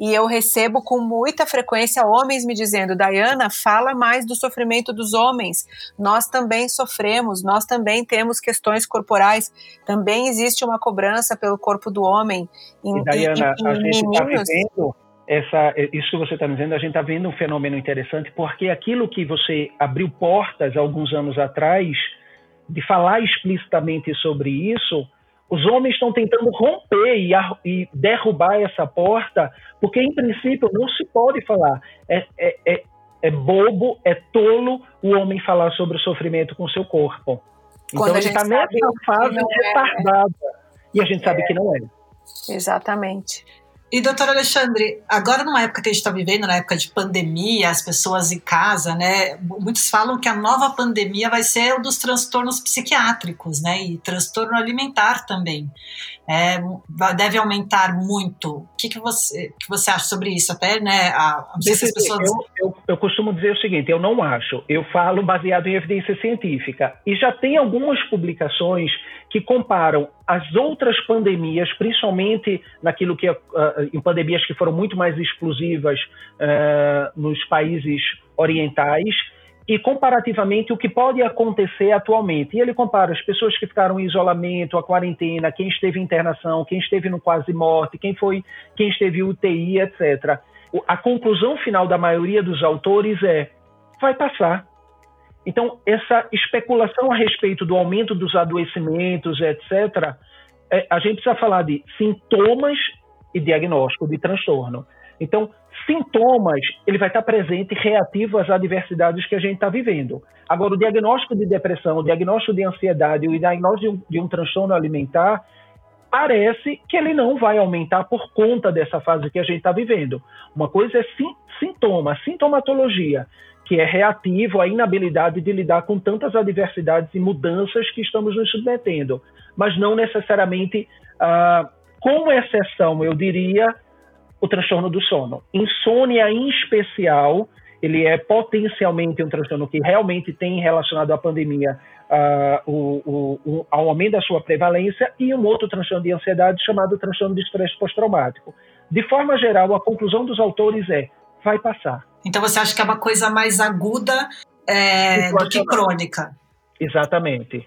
e eu recebo com muita frequência homens me dizendo: Diana, fala mais do sofrimento dos homens. Nós também sofremos, nós também temos questões corporais, também existe uma cobrança pelo corpo do homem. Em, e Diana, em, em a gente está vivendo essa, isso que você está dizendo, a gente está vendo um fenômeno interessante, porque aquilo que você abriu portas alguns anos atrás, de falar explicitamente sobre isso, os homens estão tentando romper e, e, derrubar essa porta, porque em princípio não se pode falar. É, é, é, é bobo, é tolo o homem falar sobre o sofrimento com o seu corpo. Quando então ele está nessa fase é, retardada. E a gente sabe que não é. Exatamente. E, doutor Alexandre, agora numa época que a gente está vivendo, na época de pandemia, as pessoas em casa, né? Muitos falam que a nova pandemia vai ser o dos transtornos psiquiátricos, né? E transtorno alimentar também. É, deve aumentar muito. O que, que, você, que você acha sobre isso? Até, né? A, não sei se as pessoas... eu, eu, eu costumo dizer o seguinte: eu não acho. Eu falo baseado em evidência científica. E já tem algumas publicações que comparam as outras pandemias, principalmente naquilo que uh, em pandemias que foram muito mais explosivas uh, nos países orientais, e comparativamente o que pode acontecer atualmente. E ele compara as pessoas que ficaram em isolamento, a quarentena, quem esteve em internação, quem esteve no quase morte, quem foi, quem esteve UTI, etc. A conclusão final da maioria dos autores é: vai passar. Então, essa especulação a respeito do aumento dos adoecimentos, etc., é, a gente precisa falar de sintomas e diagnóstico de transtorno. Então, sintomas, ele vai estar presente reativo às adversidades que a gente está vivendo. Agora, o diagnóstico de depressão, o diagnóstico de ansiedade, o diagnóstico de um, de um transtorno alimentar, parece que ele não vai aumentar por conta dessa fase que a gente está vivendo. Uma coisa é sim, sintoma, sintomatologia, que é reativo à inabilidade de lidar com tantas adversidades e mudanças que estamos nos submetendo, mas não necessariamente, ah, como exceção, eu diria, o transtorno do sono. Insônia, em especial, ele é potencialmente um transtorno que realmente tem relacionado à pandemia uh, o, o, o, ao aumento da sua prevalência e um outro transtorno de ansiedade chamado transtorno de estresse pós-traumático. De forma geral, a conclusão dos autores é vai passar. Então você acha que é uma coisa mais aguda é, do que crônica? Exatamente.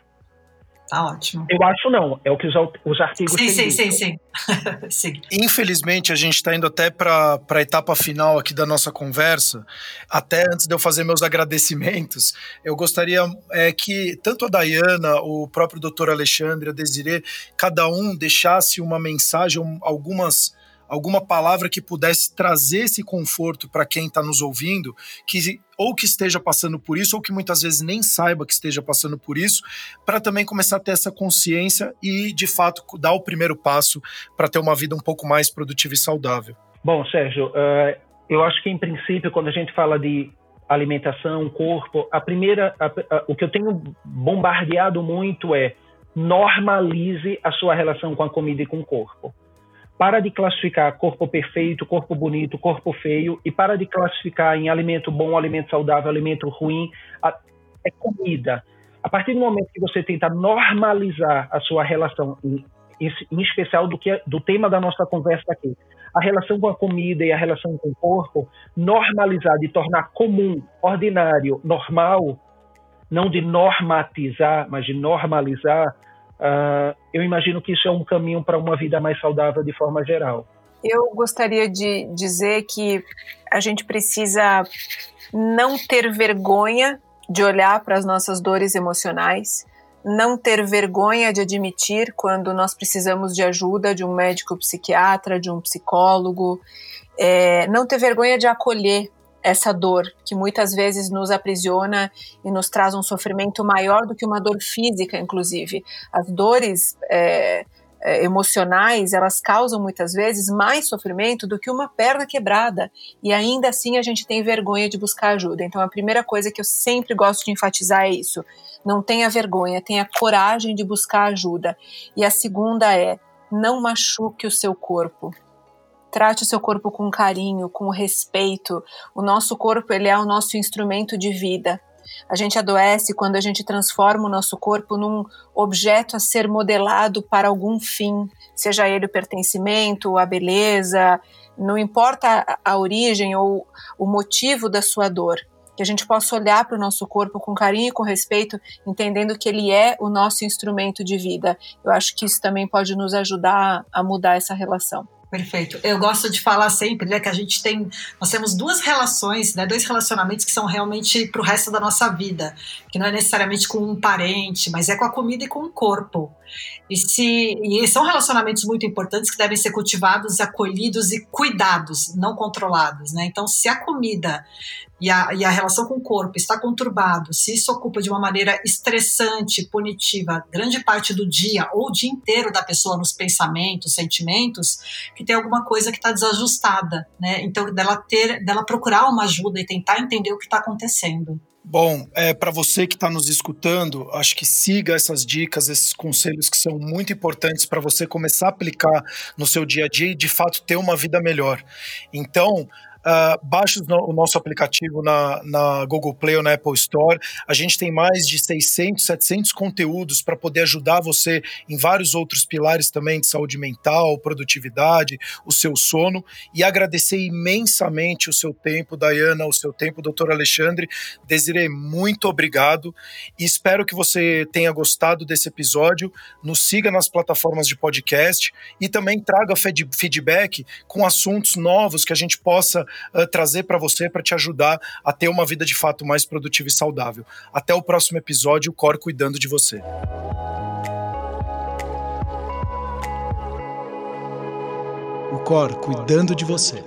Tá ótimo. Eu acho não, é o que os, os artigos Sim, sim, sim, sim, sim. Infelizmente, a gente está indo até para a etapa final aqui da nossa conversa. Até antes de eu fazer meus agradecimentos, eu gostaria é, que tanto a Dayana, o próprio doutor Alexandre, a Desiree, cada um deixasse uma mensagem, algumas alguma palavra que pudesse trazer esse conforto para quem está nos ouvindo, que ou que esteja passando por isso, ou que muitas vezes nem saiba que esteja passando por isso, para também começar a ter essa consciência e, de fato, dar o primeiro passo para ter uma vida um pouco mais produtiva e saudável. Bom, Sérgio, uh, eu acho que, em princípio, quando a gente fala de alimentação, corpo, a primeira, a, a, o que eu tenho bombardeado muito é normalize a sua relação com a comida e com o corpo para de classificar corpo perfeito, corpo bonito, corpo feio e para de classificar em alimento bom, alimento saudável, alimento ruim. É comida. A partir do momento que você tenta normalizar a sua relação, em, em especial do, que, do tema da nossa conversa aqui, a relação com a comida e a relação com o corpo, normalizar, de tornar comum, ordinário, normal, não de normatizar, mas de normalizar, uh, eu imagino que isso é um caminho para uma vida mais saudável de forma geral. Eu gostaria de dizer que a gente precisa não ter vergonha de olhar para as nossas dores emocionais, não ter vergonha de admitir quando nós precisamos de ajuda de um médico psiquiatra, de um psicólogo, é, não ter vergonha de acolher essa dor que muitas vezes nos aprisiona e nos traz um sofrimento maior do que uma dor física, inclusive. As dores é, é, emocionais elas causam muitas vezes mais sofrimento do que uma perna quebrada e ainda assim a gente tem vergonha de buscar ajuda. Então a primeira coisa que eu sempre gosto de enfatizar é isso: não tenha vergonha, tenha coragem de buscar ajuda. E a segunda é não machuque o seu corpo. Trate o seu corpo com carinho, com respeito. O nosso corpo ele é o nosso instrumento de vida. A gente adoece quando a gente transforma o nosso corpo num objeto a ser modelado para algum fim, seja ele o pertencimento, a beleza, não importa a origem ou o motivo da sua dor. Que a gente possa olhar para o nosso corpo com carinho e com respeito, entendendo que ele é o nosso instrumento de vida. Eu acho que isso também pode nos ajudar a mudar essa relação. Perfeito. Eu gosto de falar sempre, né, que a gente tem, nós temos duas relações, né, dois relacionamentos que são realmente para o resto da nossa vida, que não é necessariamente com um parente, mas é com a comida e com o corpo. E se e são relacionamentos muito importantes que devem ser cultivados, acolhidos e cuidados, não controlados, né? Então, se a comida e a, e a relação com o corpo está conturbado, se isso ocupa de uma maneira estressante, punitiva, grande parte do dia ou o dia inteiro da pessoa nos pensamentos, sentimentos, que tem alguma coisa que está desajustada, né? Então, dela ter, dela procurar uma ajuda e tentar entender o que está acontecendo. Bom, é, para você que está nos escutando, acho que siga essas dicas, esses conselhos que são muito importantes para você começar a aplicar no seu dia a dia e de fato ter uma vida melhor. Então, Uh, baixe o nosso aplicativo na, na Google Play ou na Apple Store. A gente tem mais de 600, 700 conteúdos para poder ajudar você em vários outros pilares também de saúde mental, produtividade, o seu sono. E agradecer imensamente o seu tempo, Dayana, o seu tempo, doutor Alexandre. Desirei, muito obrigado e espero que você tenha gostado desse episódio. Nos siga nas plataformas de podcast e também traga feedback com assuntos novos que a gente possa uh, trazer para você para te ajudar a ter uma vida de fato mais produtiva e saudável. Até o próximo episódio, o Cor cuidando de você. O Cor cuidando de você.